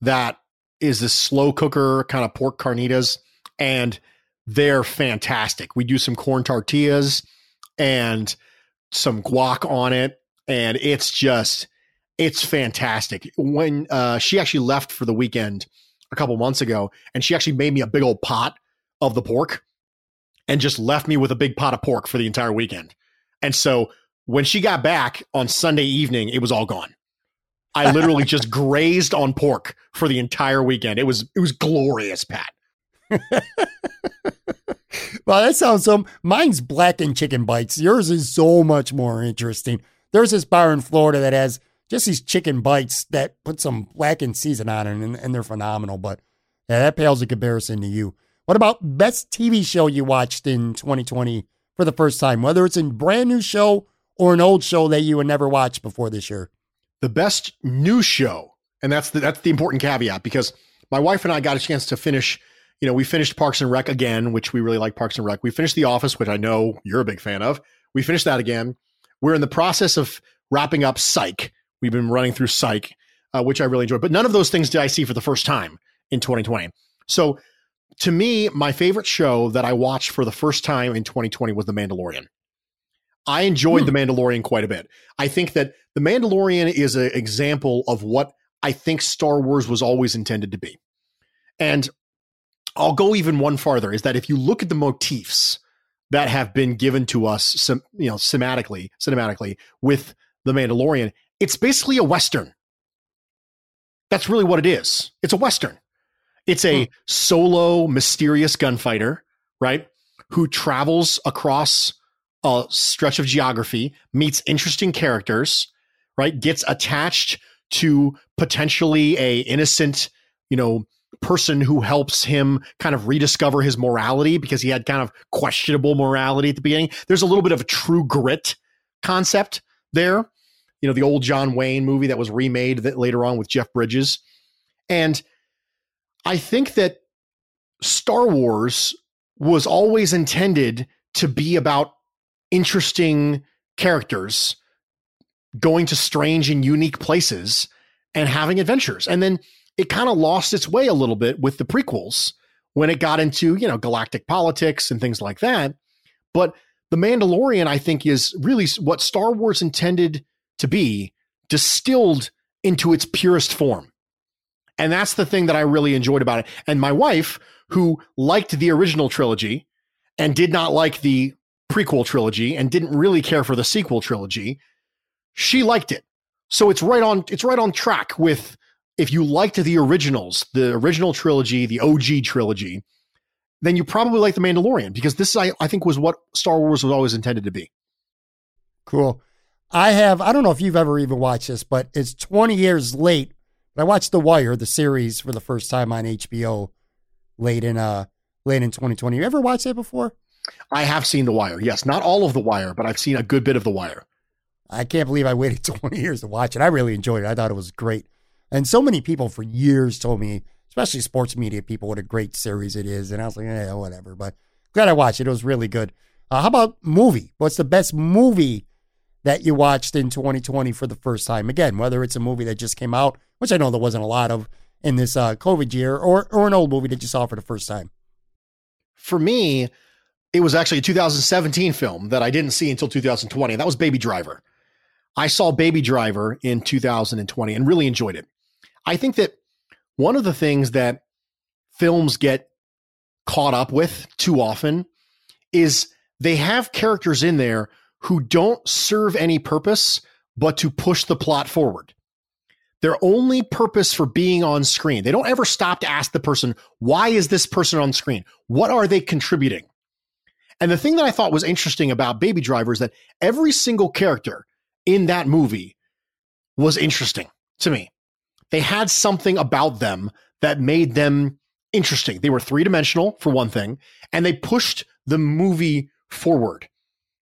that is this slow cooker kind of pork carnitas, and they're fantastic. We do some corn tortillas and some guac on it, and it's just it's fantastic. When uh, she actually left for the weekend a couple months ago, and she actually made me a big old pot of the pork and just left me with a big pot of pork for the entire weekend. And so when she got back on Sunday evening, it was all gone. I literally just grazed on pork for the entire weekend. It was it was glorious, Pat. well, that sounds so. Mine's blackened chicken bites. Yours is so much more interesting. There's this bar in Florida that has just these chicken bites that put some blackened season on it, and, and they're phenomenal. But yeah, that pales in comparison to you. What about best TV show you watched in 2020 for the first time, whether it's a brand new show or an old show that you had never watched before this year? The best new show, and that's the, that's the important caveat because my wife and I got a chance to finish. You know, we finished Parks and Rec again, which we really like Parks and Rec. We finished The Office, which I know you're a big fan of. We finished that again. We're in the process of wrapping up Psych. We've been running through Psych, uh, which I really enjoyed. But none of those things did I see for the first time in 2020. So to me, my favorite show that I watched for the first time in 2020 was The Mandalorian. I enjoyed hmm. The Mandalorian quite a bit. I think that The Mandalorian is an example of what I think Star Wars was always intended to be. And I'll go even one farther is that if you look at the motifs that have been given to us, you know, cinematically, cinematically with The Mandalorian, it's basically a Western. That's really what it is. It's a Western. It's a hmm. solo, mysterious gunfighter, right? Who travels across a stretch of geography, meets interesting characters, right? Gets attached to potentially a innocent, you know, person who helps him kind of rediscover his morality because he had kind of questionable morality at the beginning. There's a little bit of a true grit concept there. You know, the old John Wayne movie that was remade that later on with Jeff Bridges. And I think that Star Wars was always intended to be about interesting characters going to strange and unique places and having adventures. And then it kind of lost its way a little bit with the prequels when it got into, you know, galactic politics and things like that. But The Mandalorian, I think, is really what Star Wars intended to be, distilled into its purest form. And that's the thing that I really enjoyed about it. And my wife, who liked the original trilogy and did not like the prequel trilogy and didn't really care for the sequel trilogy, she liked it. So it's right on it's right on track with if you liked the originals, the original trilogy, the OG trilogy, then you probably like The Mandalorian because this I, I think was what Star Wars was always intended to be. Cool. I have I don't know if you've ever even watched this, but it's 20 years late I watched The Wire, the series, for the first time on HBO late in uh late in 2020. You ever watched that before? I have seen The Wire. Yes, not all of The Wire, but I've seen a good bit of The Wire. I can't believe I waited 20 years to watch it. I really enjoyed it. I thought it was great. And so many people for years told me, especially sports media people, what a great series it is. And I was like, yeah, whatever. But glad I watched it. It was really good. Uh, how about movie? What's the best movie that you watched in 2020 for the first time? Again, whether it's a movie that just came out, which I know there wasn't a lot of in this uh, COVID year, or or an old movie that you saw for the first time. For me, it was actually a 2017 film that I didn't see until 2020. And that was Baby Driver. I saw Baby Driver in 2020 and really enjoyed it. I think that one of the things that films get caught up with too often is they have characters in there who don't serve any purpose but to push the plot forward. Their only purpose for being on screen. They don't ever stop to ask the person, why is this person on screen? What are they contributing? And the thing that I thought was interesting about Baby Driver is that every single character in that movie was interesting to me. They had something about them that made them interesting. They were three dimensional, for one thing, and they pushed the movie forward.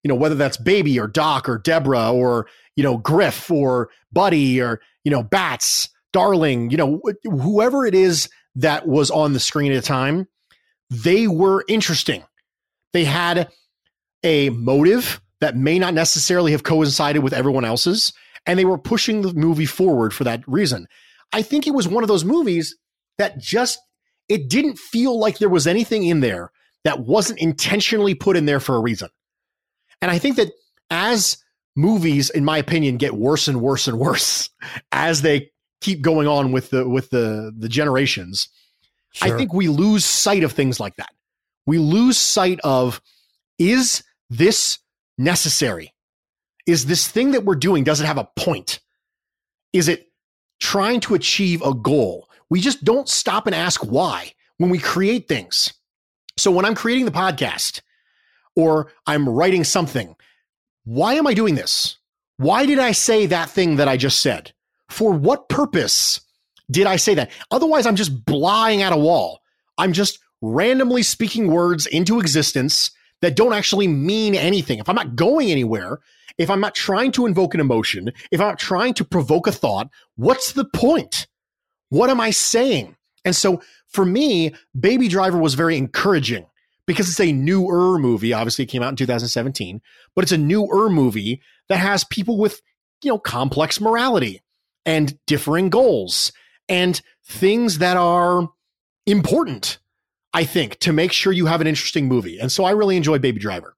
You know, whether that's Baby or Doc or Deborah or, you know, Griff or Buddy or, you know, Bats, Darling, you know, whoever it is that was on the screen at a time, they were interesting. They had a motive that may not necessarily have coincided with everyone else's, and they were pushing the movie forward for that reason. I think it was one of those movies that just it didn't feel like there was anything in there that wasn't intentionally put in there for a reason. And I think that as movies, in my opinion, get worse and worse and worse as they keep going on with the with the the generations, sure. I think we lose sight of things like that we lose sight of is this necessary? Is this thing that we're doing, does it have a point? Is it trying to achieve a goal? We just don't stop and ask why when we create things. So when I'm creating the podcast or I'm writing something, why am I doing this? Why did I say that thing that I just said? For what purpose did I say that? Otherwise, I'm just blying at a wall. I'm just randomly speaking words into existence that don't actually mean anything. If I'm not going anywhere, if I'm not trying to invoke an emotion, if I'm not trying to provoke a thought, what's the point? What am I saying? And so for me, Baby Driver was very encouraging because it's a newer movie. Obviously, it came out in 2017, but it's a newer movie that has people with, you know, complex morality and differing goals and things that are important I think, to make sure you have an interesting movie. And so I really enjoy Baby Driver.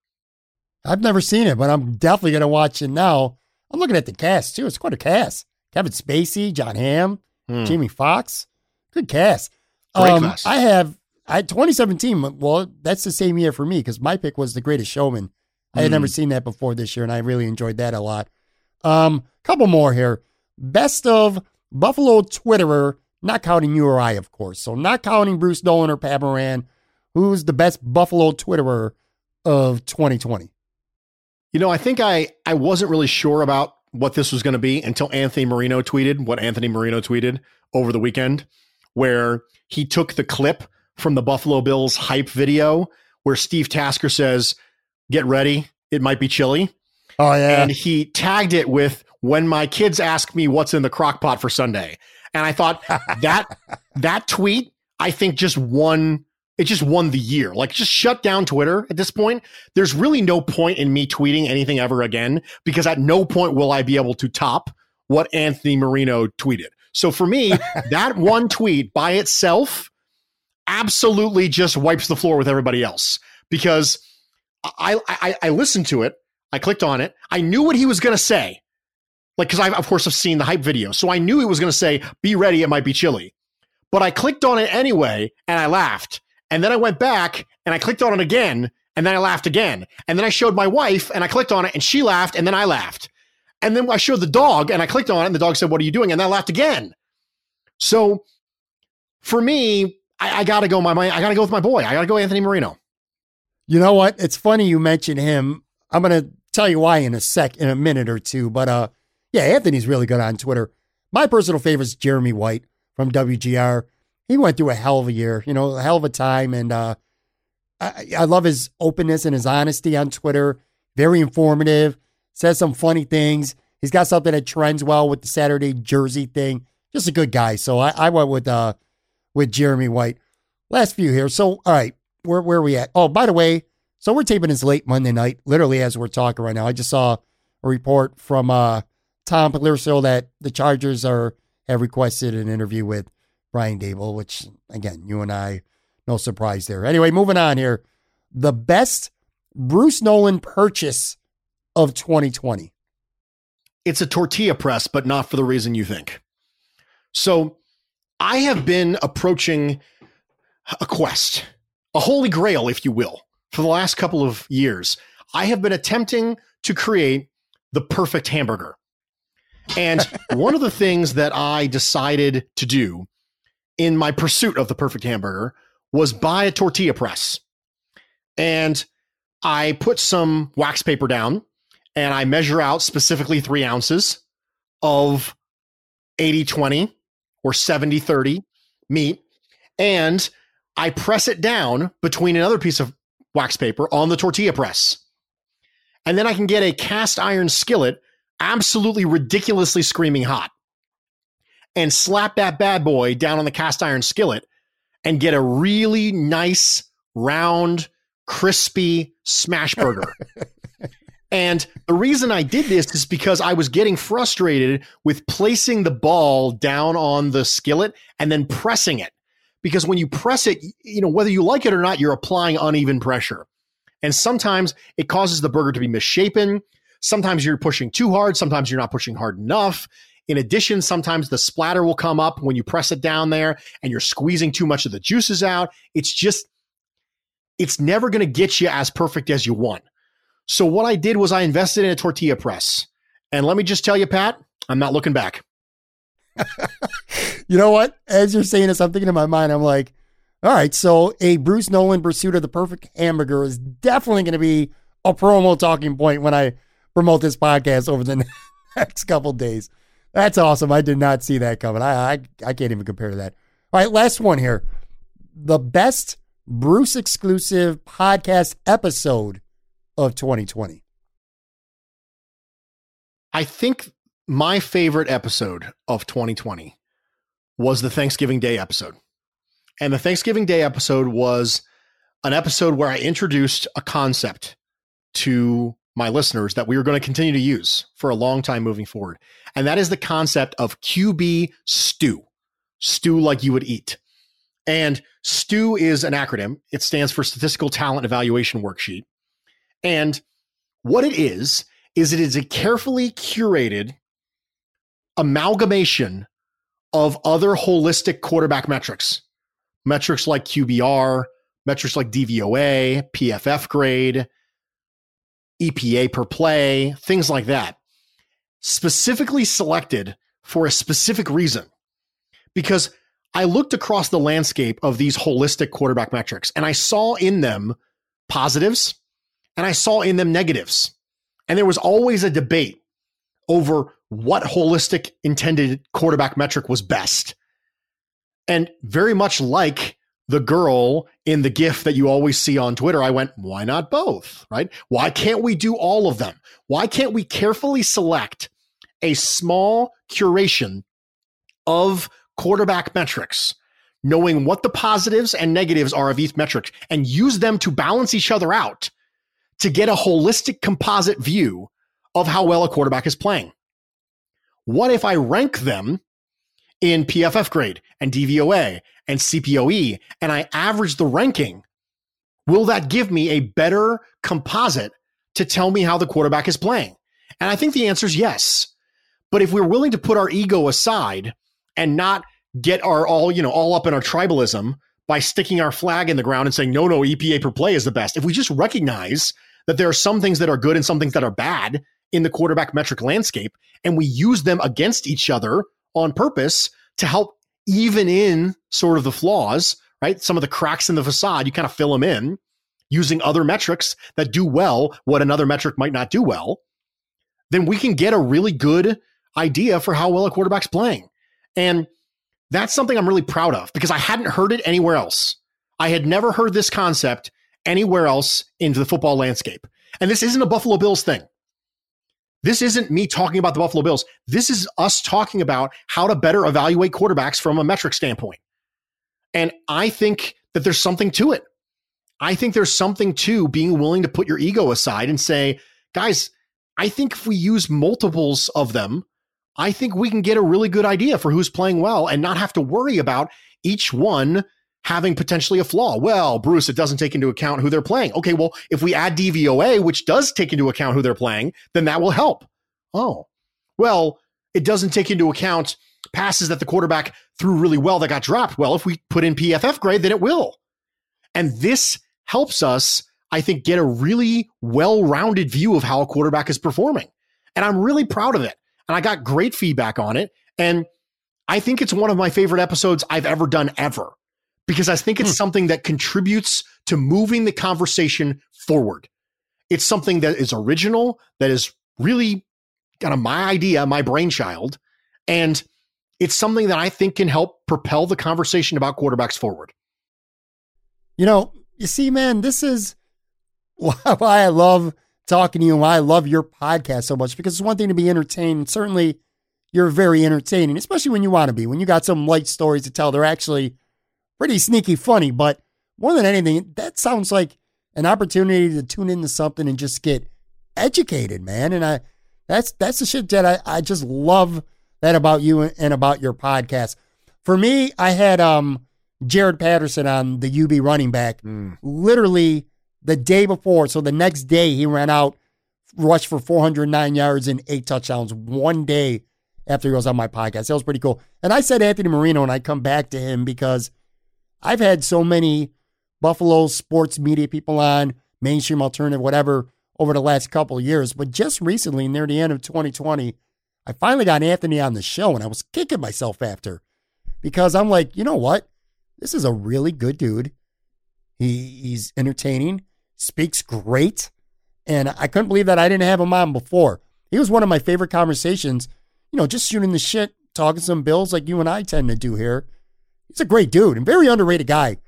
I've never seen it, but I'm definitely going to watch it now. I'm looking at the cast too. It's quite a cast. Kevin Spacey, Jon Hamm, hmm. Jamie Foxx. Good cast. Great um, cast. I have I 2017. Well, that's the same year for me because my pick was The Greatest Showman. I had never hmm. seen that before this year, and I really enjoyed that a lot. Um, couple more here. Best of Buffalo Twitterer not counting you or I, of course. So not counting Bruce Nolan or Pat Moran, who's the best Buffalo Twitterer of 2020. You know, I think I I wasn't really sure about what this was going to be until Anthony Marino tweeted what Anthony Marino tweeted over the weekend, where he took the clip from the Buffalo Bills hype video where Steve Tasker says, "Get ready, it might be chilly." Oh yeah, and he tagged it with "When my kids ask me what's in the crock pot for Sunday," And I thought that that tweet, I think just won it just won the year. Like just shut down Twitter at this point. There's really no point in me tweeting anything ever again because at no point will I be able to top what Anthony Marino tweeted. So for me, that one tweet by itself absolutely just wipes the floor with everybody else because I, I, I listened to it. I clicked on it. I knew what he was going to say. Like, because I, of course, have seen the hype video. So I knew it was going to say, be ready, it might be chilly. But I clicked on it anyway and I laughed. And then I went back and I clicked on it again and then I laughed again. And then I showed my wife and I clicked on it and she laughed and then I laughed. And then I showed the dog and I clicked on it and the dog said, What are you doing? And I laughed again. So for me, I, I got to go my, my I got to go with my boy. I got to go Anthony Marino. You know what? It's funny you mentioned him. I'm going to tell you why in a sec, in a minute or two. But uh, yeah, Anthony's really good on Twitter. My personal favorite is Jeremy White from WGR. He went through a hell of a year, you know, a hell of a time. And uh, I, I love his openness and his honesty on Twitter. Very informative, says some funny things. He's got something that trends well with the Saturday jersey thing. just a good guy. So I, I went with uh with Jeremy White. Last few here. So all right, where where are we at? Oh, by the way, so we're taping this late Monday night, literally as we're talking right now. I just saw a report from uh Tom Pelissero that the Chargers are have requested an interview with Brian Daboll, which again, you and I, no surprise there. Anyway, moving on here. The best Bruce Nolan purchase of 2020. It's a tortilla press, but not for the reason you think. So I have been approaching a quest, a holy grail, if you will, for the last couple of years. I have been attempting to create the perfect hamburger. And one of the things that I decided to do in my pursuit of the perfect hamburger was buy a tortilla press. And I put some wax paper down and I measure out specifically three ounces of 80 20 or 70 30 meat. And I press it down between another piece of wax paper on the tortilla press. And then I can get a cast iron skillet absolutely ridiculously screaming hot and slap that bad boy down on the cast iron skillet and get a really nice, round, crispy smash burger. and the reason I did this is because I was getting frustrated with placing the ball down on the skillet and then pressing it. Because when you press it, you know, whether you like it or not, you're applying uneven pressure. And sometimes it causes the burger to be misshapen. Sometimes you're pushing too hard. Sometimes you're not pushing hard enough. In addition, sometimes the splatter will come up when you press it down there and you're squeezing too much of the juices out. It's just, it's never going to get you as perfect as you want. So what I did was I invested in a tortilla press. And let me just tell you, Pat, I'm not looking back. you know what? As you're saying this, I'm thinking in my mind, I'm like, all right, so a Bruce Nolan pursuit of the perfect hamburger is definitely going to be a promo talking point when I promote this podcast over the next couple days. That's awesome. I did not see that coming. I, I I can't even compare to that. All right, last one here. The best Bruce exclusive podcast episode of 2020. I think my favorite episode of 2020 was the Thanksgiving Day episode. And the Thanksgiving Day episode was an episode where I introduced a concept to my listeners that we are going to continue to use for a long time moving forward. And that is the concept of QB stew, stew like you would eat. And STEW is an acronym. It stands for Statistical Talent Evaluation Worksheet. And what it is, is it is a carefully curated amalgamation of other holistic quarterback metrics. Metrics like QBR, metrics like DVOA, PFF grade, EPA per play, things like that, specifically selected for a specific reason. Because I looked across the landscape of these holistic quarterback metrics and I saw in them positives and I saw in them negatives. And there was always a debate over what holistic intended quarterback metric was best. And very much like the girl in the GIF that you always see on Twitter, I went, why not both? Right? Why can't we do all of them? Why can't we carefully select a small curation of quarterback metrics, knowing what the positives and negatives are of each metric and use them to balance each other out to get a holistic composite view of how well a quarterback is playing? What if I rank them in PFF grade and DVOA and CPOE and I average the ranking, will that give me a better composite to tell me how the quarterback is playing? And I think the answer is yes. But if we're willing to put our ego aside and not get our all, you know, all up in our tribalism by sticking our flag in the ground and saying, no, no, EPA per play is the best. If we just recognize that there are some things that are good and some things that are bad in the quarterback metric landscape, and we use them against each other on purpose to help even in sort of the flaws, right? Some of the cracks in the facade, you kind of fill them in using other metrics that do well what another metric might not do well, then we can get a really good idea for how well a quarterback's playing. And that's something I'm really proud of because I hadn't heard it anywhere else. I had never heard this concept anywhere else into the football landscape. And this isn't a Buffalo Bills thing. This isn't me talking about the Buffalo Bills. This is us talking about how to better evaluate quarterbacks from a metric standpoint. And I think that there's something to it. I think there's something to being willing to put your ego aside and say, guys, I think if we use multiples of them, I think we can get a really good idea for who's playing well and not have to worry about each one having potentially a flaw. Well, Bruce, it doesn't take into account who they're playing. Okay, well, if we add DVOA, which does take into account who they're playing, then that will help. Oh, well, it doesn't take into account passes that the quarterback threw really well that got dropped. Well, if we put in PFF grade, then it will. And this helps us, I think, get a really well rounded view of how a quarterback is performing. And I'm really proud of it. And I got great feedback on it. And I think it's one of my favorite episodes I've ever done ever because I think it's hmm. something that contributes to moving the conversation forward. It's something that is original, that is really kind of my idea, my brainchild. And it's something that I think can help propel the conversation about quarterbacks forward. You know, you see, man, this is why I love talking to you and why I love your podcast so much because it's one thing to be entertained. Certainly, you're very entertaining, especially when you want to be. When you got some light stories to tell, they're actually pretty sneaky funny. But more than anything, that sounds like an opportunity to tune into something and just get educated, man. And I that's that's the shit that I, I just love that about you and about your podcast. For me, I had um Jaret Patterson on the UB running back mm. literally the day before. So the next day he ran out, rushed for 409 yards and eight touchdowns one day after he was on my podcast. That was pretty cool. And I said Anthony Marino and I come back to him because I've had so many Buffalo sports media people on, mainstream alternative, whatever, over the last couple years. But just recently, near the end of 2020, I finally got Anthony on the show and I was kicking myself after because I'm like, you know what? This is a really good dude. He he's entertaining, speaks great, and I couldn't believe that I didn't have him on before. He was one of my favorite conversations, you know, just shooting the shit, talking some bills like you and I tend to do here. He's a great dude and very underrated guy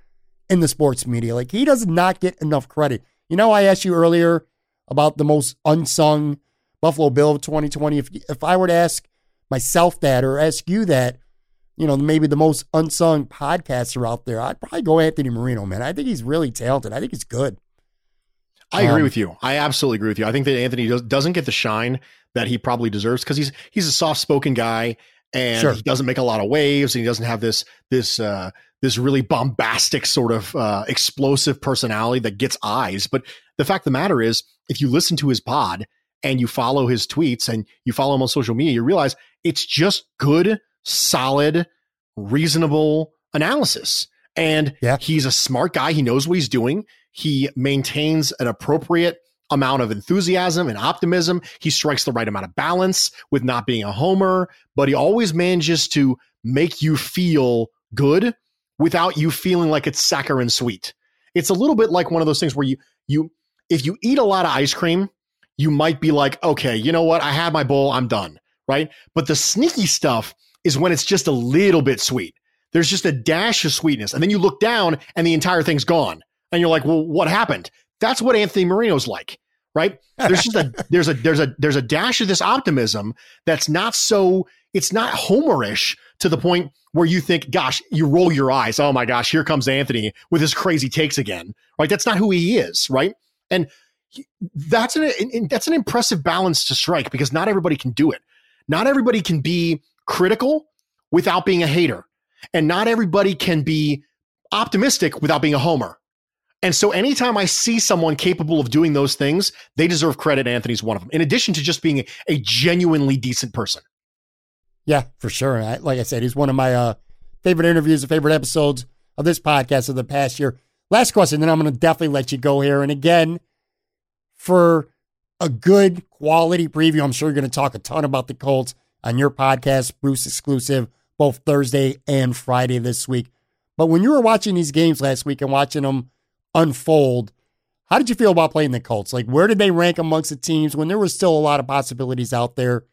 in the sports media. Like he does not get enough credit. You know, I asked you earlier about the most unsung Buffalo Bill of 2020. If if I were to ask myself that or ask you that, you know, maybe the most unsung podcaster out there, I'd probably go Anthony Marino, man. I think he's really talented. I think he's good. I agree um, with you. I absolutely agree with you. I think that Anthony does, doesn't get the shine that he probably deserves because he's he's a soft spoken guy and sure. he doesn't make a lot of waves and he doesn't have this this uh, this really bombastic sort of uh, explosive personality that gets eyes. But the fact of the matter is, if you listen to his pod and you follow his tweets and you follow him on social media, you realize it's just good, solid, reasonable analysis. And yeah. he's a smart guy. He knows what he's doing. He maintains an appropriate amount of enthusiasm and optimism. He strikes the right amount of balance with not being a homer, but he always manages to make you feel good without you feeling like it's saccharine sweet. It's a little bit like one of those things where you you if you eat a lot of ice cream, you might be like, okay, you know what? I had my bowl, I'm done, right? But the sneaky stuff is when it's just a little bit sweet. There's just a dash of sweetness. And then you look down and the entire thing's gone. And you're like, well, what happened? That's what Anthony Marino's like, right? There's just a there's a there's a there's a dash of this optimism that's not so it's not homerish to the point where you think, gosh, you roll your eyes. Oh my gosh, here comes Anthony with his crazy takes again. Right? That's not who he is, right? And that's an, that's an impressive balance to strike because not everybody can do it. Not everybody can be critical without being a hater. And not everybody can be optimistic without being a homer. And so anytime I see someone capable of doing those things, they deserve credit. Anthony's one of them, in addition to just being a genuinely decent person. Yeah, for sure. I, like I said, he's one of my uh, favorite interviews and favorite episodes of this podcast of the past year. Last question, then I'm going to definitely let you go here. And again, for a good quality preview, I'm sure you're going to talk a ton about the Colts on your podcast, Bruce exclusive, both Thursday and Friday this week. But when you were watching these games last week and watching them unfold. How did you feel about playing the Colts? Like, where did they rank amongst the teams when there was still a lot of possibilities out there?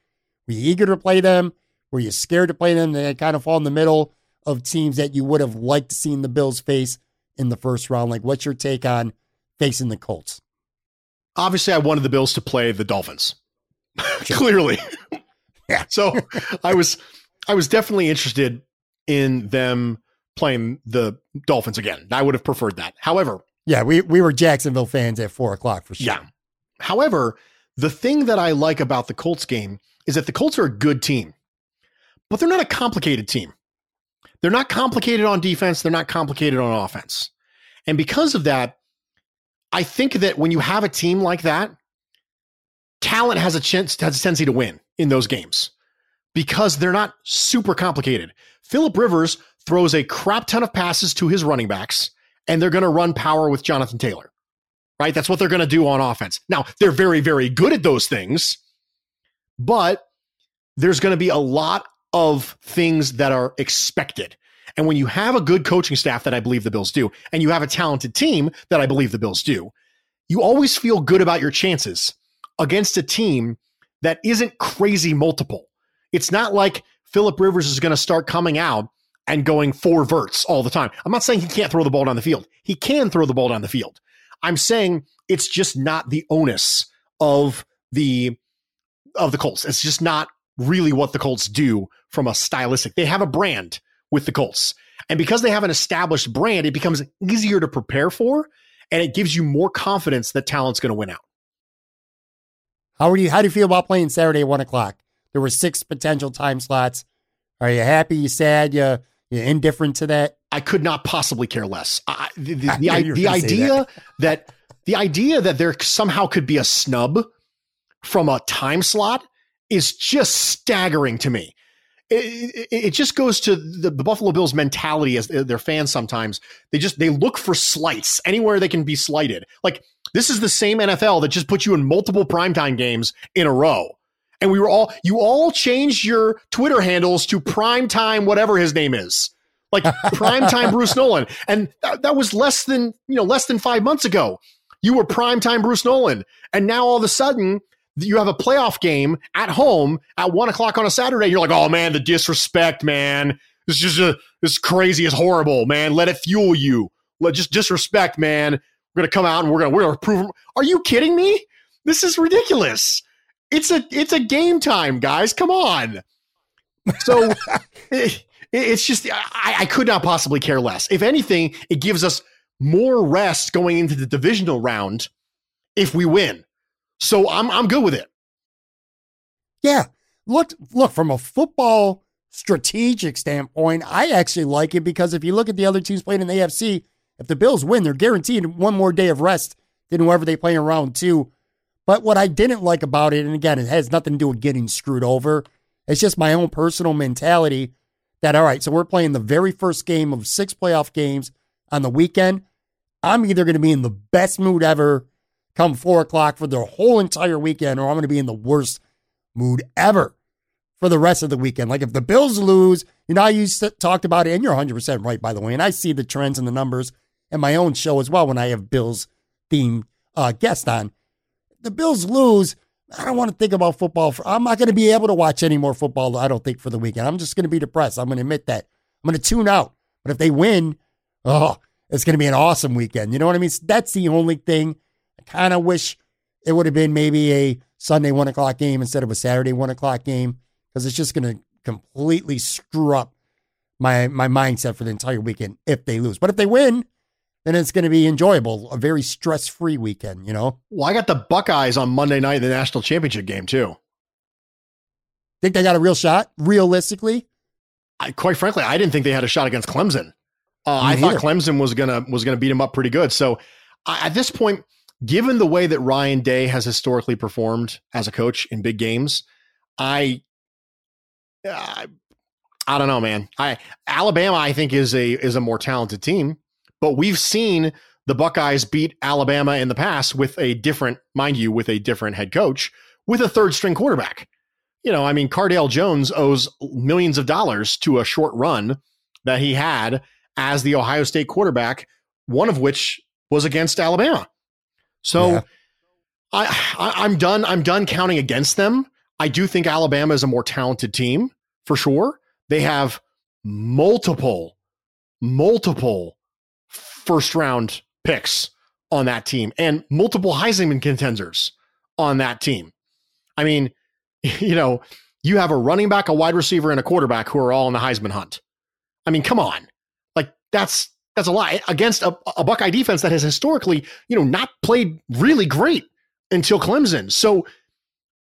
Were you eager to play them? Were you scared to play them? They kind of fall in the middle of teams that you would have liked to see the Bills face in the first round. Like, what's your take on facing the Colts? Obviously, I wanted the Bills to play the Dolphins. Clearly. Yeah. So I was I was definitely interested in them playing the Dolphins again. I would have preferred that. However, Yeah, we, we were Jacksonville fans at four o'clock for sure. yeah. However, the thing that I like about the Colts game is that the Colts are a good team, but they're not a complicated team. They're not complicated on defense. They're not complicated on offense. And because of that, I think that when you have a team like that, talent has a chance has a tendency to win in those games because they're not super complicated. Philip Rivers throws a crap ton of passes to his running backs, and they're going to run power with Jonathan Taylor. Right? That's what they're going to do on offense. Now, they're very, very good at those things, but there's going to be a lot of things that are expected. And when you have a good coaching staff that I believe the Bills do, and you have a talented team that I believe the Bills do, you always feel good about your chances against a team that isn't crazy multiple. It's not like Philip Rivers is going to start coming out and going four verts all the time. I'm not saying he can't throw the ball down the field. He can throw the ball down the field. I'm saying it's just not the onus of the of the Colts. It's just not really what the Colts do from a stylistic. They have a brand with the Colts. And because they have an established brand, it becomes easier to prepare for and it gives you more confidence that talent's going to win out. How are you? How do you feel about playing Saturday at one o'clock? There were six potential time slots. Are you happy? You sad? You you indifferent to that? I could not possibly care less. I, the the, I the, knew the idea that. the idea that there somehow could be a snub from a time slot is just staggering to me. It, it, it just goes to the, the Buffalo Bills mentality as their fans sometimes. They just they look for slights anywhere they can be slighted. Like this is the same NFL that just put you in multiple primetime games in a row. And we were all you all changed your Twitter handles to primetime whatever his name is. Like primetime Bruce Nolan. And that, that was less than, you know, less than 5 months ago. You were primetime Bruce Nolan. And now all of a sudden you have a playoff game at home at one o'clock on a Saturday. You're like, oh man, the disrespect, man. This is just a, this is crazy. It's horrible, man. Let it fuel you. Let just disrespect, man. We're gonna come out and we're gonna we're gonna prove. Are you kidding me? This is ridiculous. It's a it's a game time, guys. Come on. So it, it's just I, I could not possibly care less. If anything, it gives us more rest going into the divisional round if we win. So I'm I'm good with it. Yeah. Look, look from a football strategic standpoint, I actually like it because if you look at the other teams playing in the AFC, if the Bills win, they're guaranteed one more day of rest than whoever they play in round two. But what I didn't like about it, and again, it has nothing to do with getting screwed over. It's just my own personal mentality that, all right, so we're playing the very first game of six playoff games on the weekend. I'm either going to be in the best mood ever come four o'clock for the whole entire weekend, or I'm going to be in the worst mood ever for the rest of the weekend. Like if the Bills lose, you know, you talked about it, and you're 100% right, by the way. And I see the trends and the numbers in my own show as well when I have Bills themed uh, on. The Bills lose. I don't want to think about football. For, I'm not going to be able to watch any more football, I don't think, for the weekend. I'm just going to be depressed. I'm going to admit that. I'm going to tune out. But if they win, oh, it's going to be an awesome weekend. You know what I mean? That's the only thing. I kind of wish it would have been maybe a Sunday one o'clock game instead of a Saturday one o'clock game because it's just going to completely screw up my my mindset for the entire weekend if they lose. But if they win, then it's going to be enjoyable, a very stress free weekend. You know. Well, I got the Buckeyes on Monday night in the national championship game too. Think they got a real shot, realistically? I, quite frankly, I didn't think they had a shot against Clemson. Uh, I thought Clemson was gonna was gonna beat them up pretty good. So I, at this point, given the way that Ryan Day has historically performed as a coach in big games, I, I, I don't know, man. I Alabama, I think is a is a more talented team, but we've seen the Buckeyes beat Alabama in the past with a different, mind you, with a different head coach with a third string quarterback. You know, I mean, Cardale Jones owes millions of dollars to a short run that he had as the Ohio State quarterback, one of which was against Alabama. So yeah. I, I am done. I'm done counting against them. I do think Alabama is a more talented team for sure. They have multiple, multiple first round picks on that team and multiple Heisman contenders on that team. I mean, you know, you have a running back, a wide receiver, and a quarterback who are all in the Heisman hunt. I mean, come on. Like that's that's a lot against a, a Buckeye defense that has historically, you know, not played really great until Clemson. So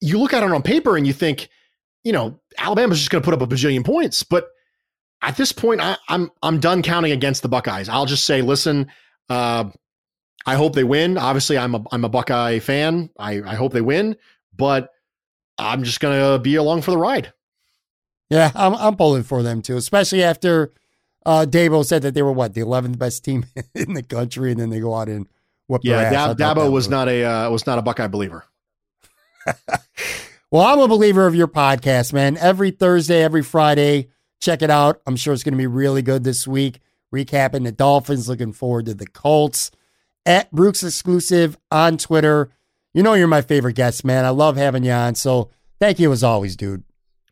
you look at it on paper and you think, you know, Alabama's just going to put up a bajillion points. But at this point, I, am I'm, I'm done counting against the Buckeyes. I'll just say, listen, uh, I hope they win. Obviously, I'm a I'm a Buckeye fan. I, I hope they win, but I'm just gonna be along for the ride. Yeah, I'm I'm pulling for them too, especially after uh, Dabo said that they were what the 11th best team in the country, and then they go out and whoop. Yeah, Dab, Dabo was, was not a uh, was not a Buckeye believer. well, I'm a believer of your podcast, man. Every Thursday, every Friday, check it out. I'm sure it's going to be really good this week. Recapping the Dolphins, looking forward to the Colts. At Bruce Exclusive on Twitter. You know you're my favorite guest, man. I love having you on. So thank you as always, dude.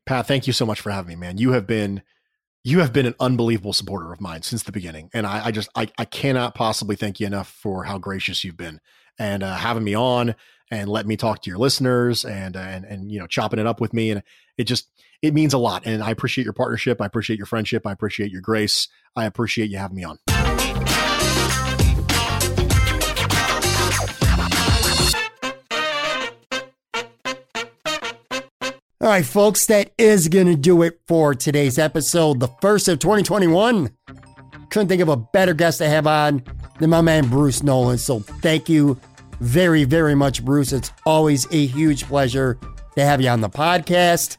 Pat, thank you so much for having me, man. You have been you have been an unbelievable supporter of mine since the beginning. And I, I just I, I cannot possibly thank you enough for how gracious you've been and uh, having me on and let me talk to your listeners and and and you know chopping it up with me and it just it means a lot and I appreciate your partnership I appreciate your friendship I appreciate your grace I appreciate you having me on. All right, folks, that is going to do it for today's episode, the first of 2021. Couldn't think of a better guest to have on than my man Bruce Nolan. So thank you very, very much, Bruce. It's always a huge pleasure to have you on the podcast.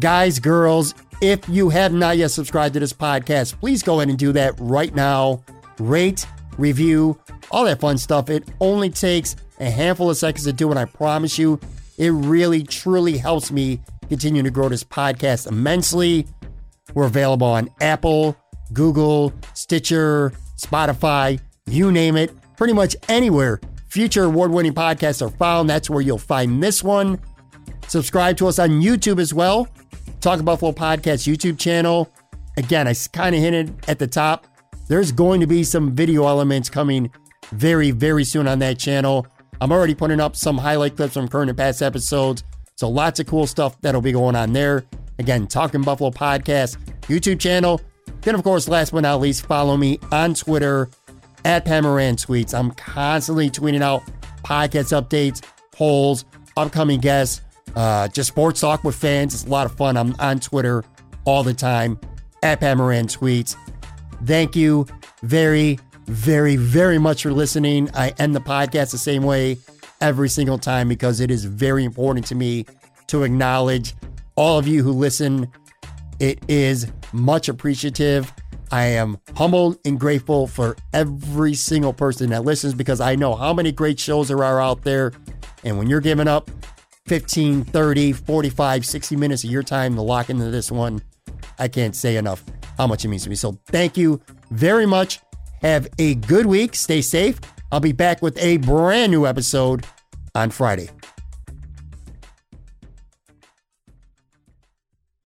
Guys, girls, if you have not yet subscribed to this podcast, please go ahead and do that right now. Rate, review, all that fun stuff. It only takes a handful of seconds to do, and I promise you, it really, truly helps me continue to grow this podcast immensely. We're available on Apple, Google, Stitcher, Spotify, you name it, pretty much anywhere future award winning podcasts are found. That's where you'll find this one. Subscribe to us on YouTube as well. Talk Buffalo Podcast YouTube channel. Again, I kind of hinted at the top. There's going to be some video elements coming very, very soon on that channel. I'm already putting up some highlight clips from current and past episodes. So lots of cool stuff that'll be going on there. Again, Talking Buffalo Podcast YouTube channel. Then, of course, last but not least, follow me on Twitter at Pat Moran Tweets. I'm constantly tweeting out podcast updates, polls, upcoming guests, uh, just sports talk with fans. It's a lot of fun. I'm on Twitter all the time at Pat Moran Tweets. Thank you very, very, very much for listening. I end the podcast the same way every single time because it is very important to me to acknowledge all of you who listen. It is much appreciative. I am humbled and grateful for every single person that listens because I know how many great shows there are out there. And when you're giving up 15, 30, 45, 60 minutes of your time to lock into this one, I can't say enough how much it means to me. So thank you very much. Have a good week. Stay safe. I'll be back with a brand new episode on Friday.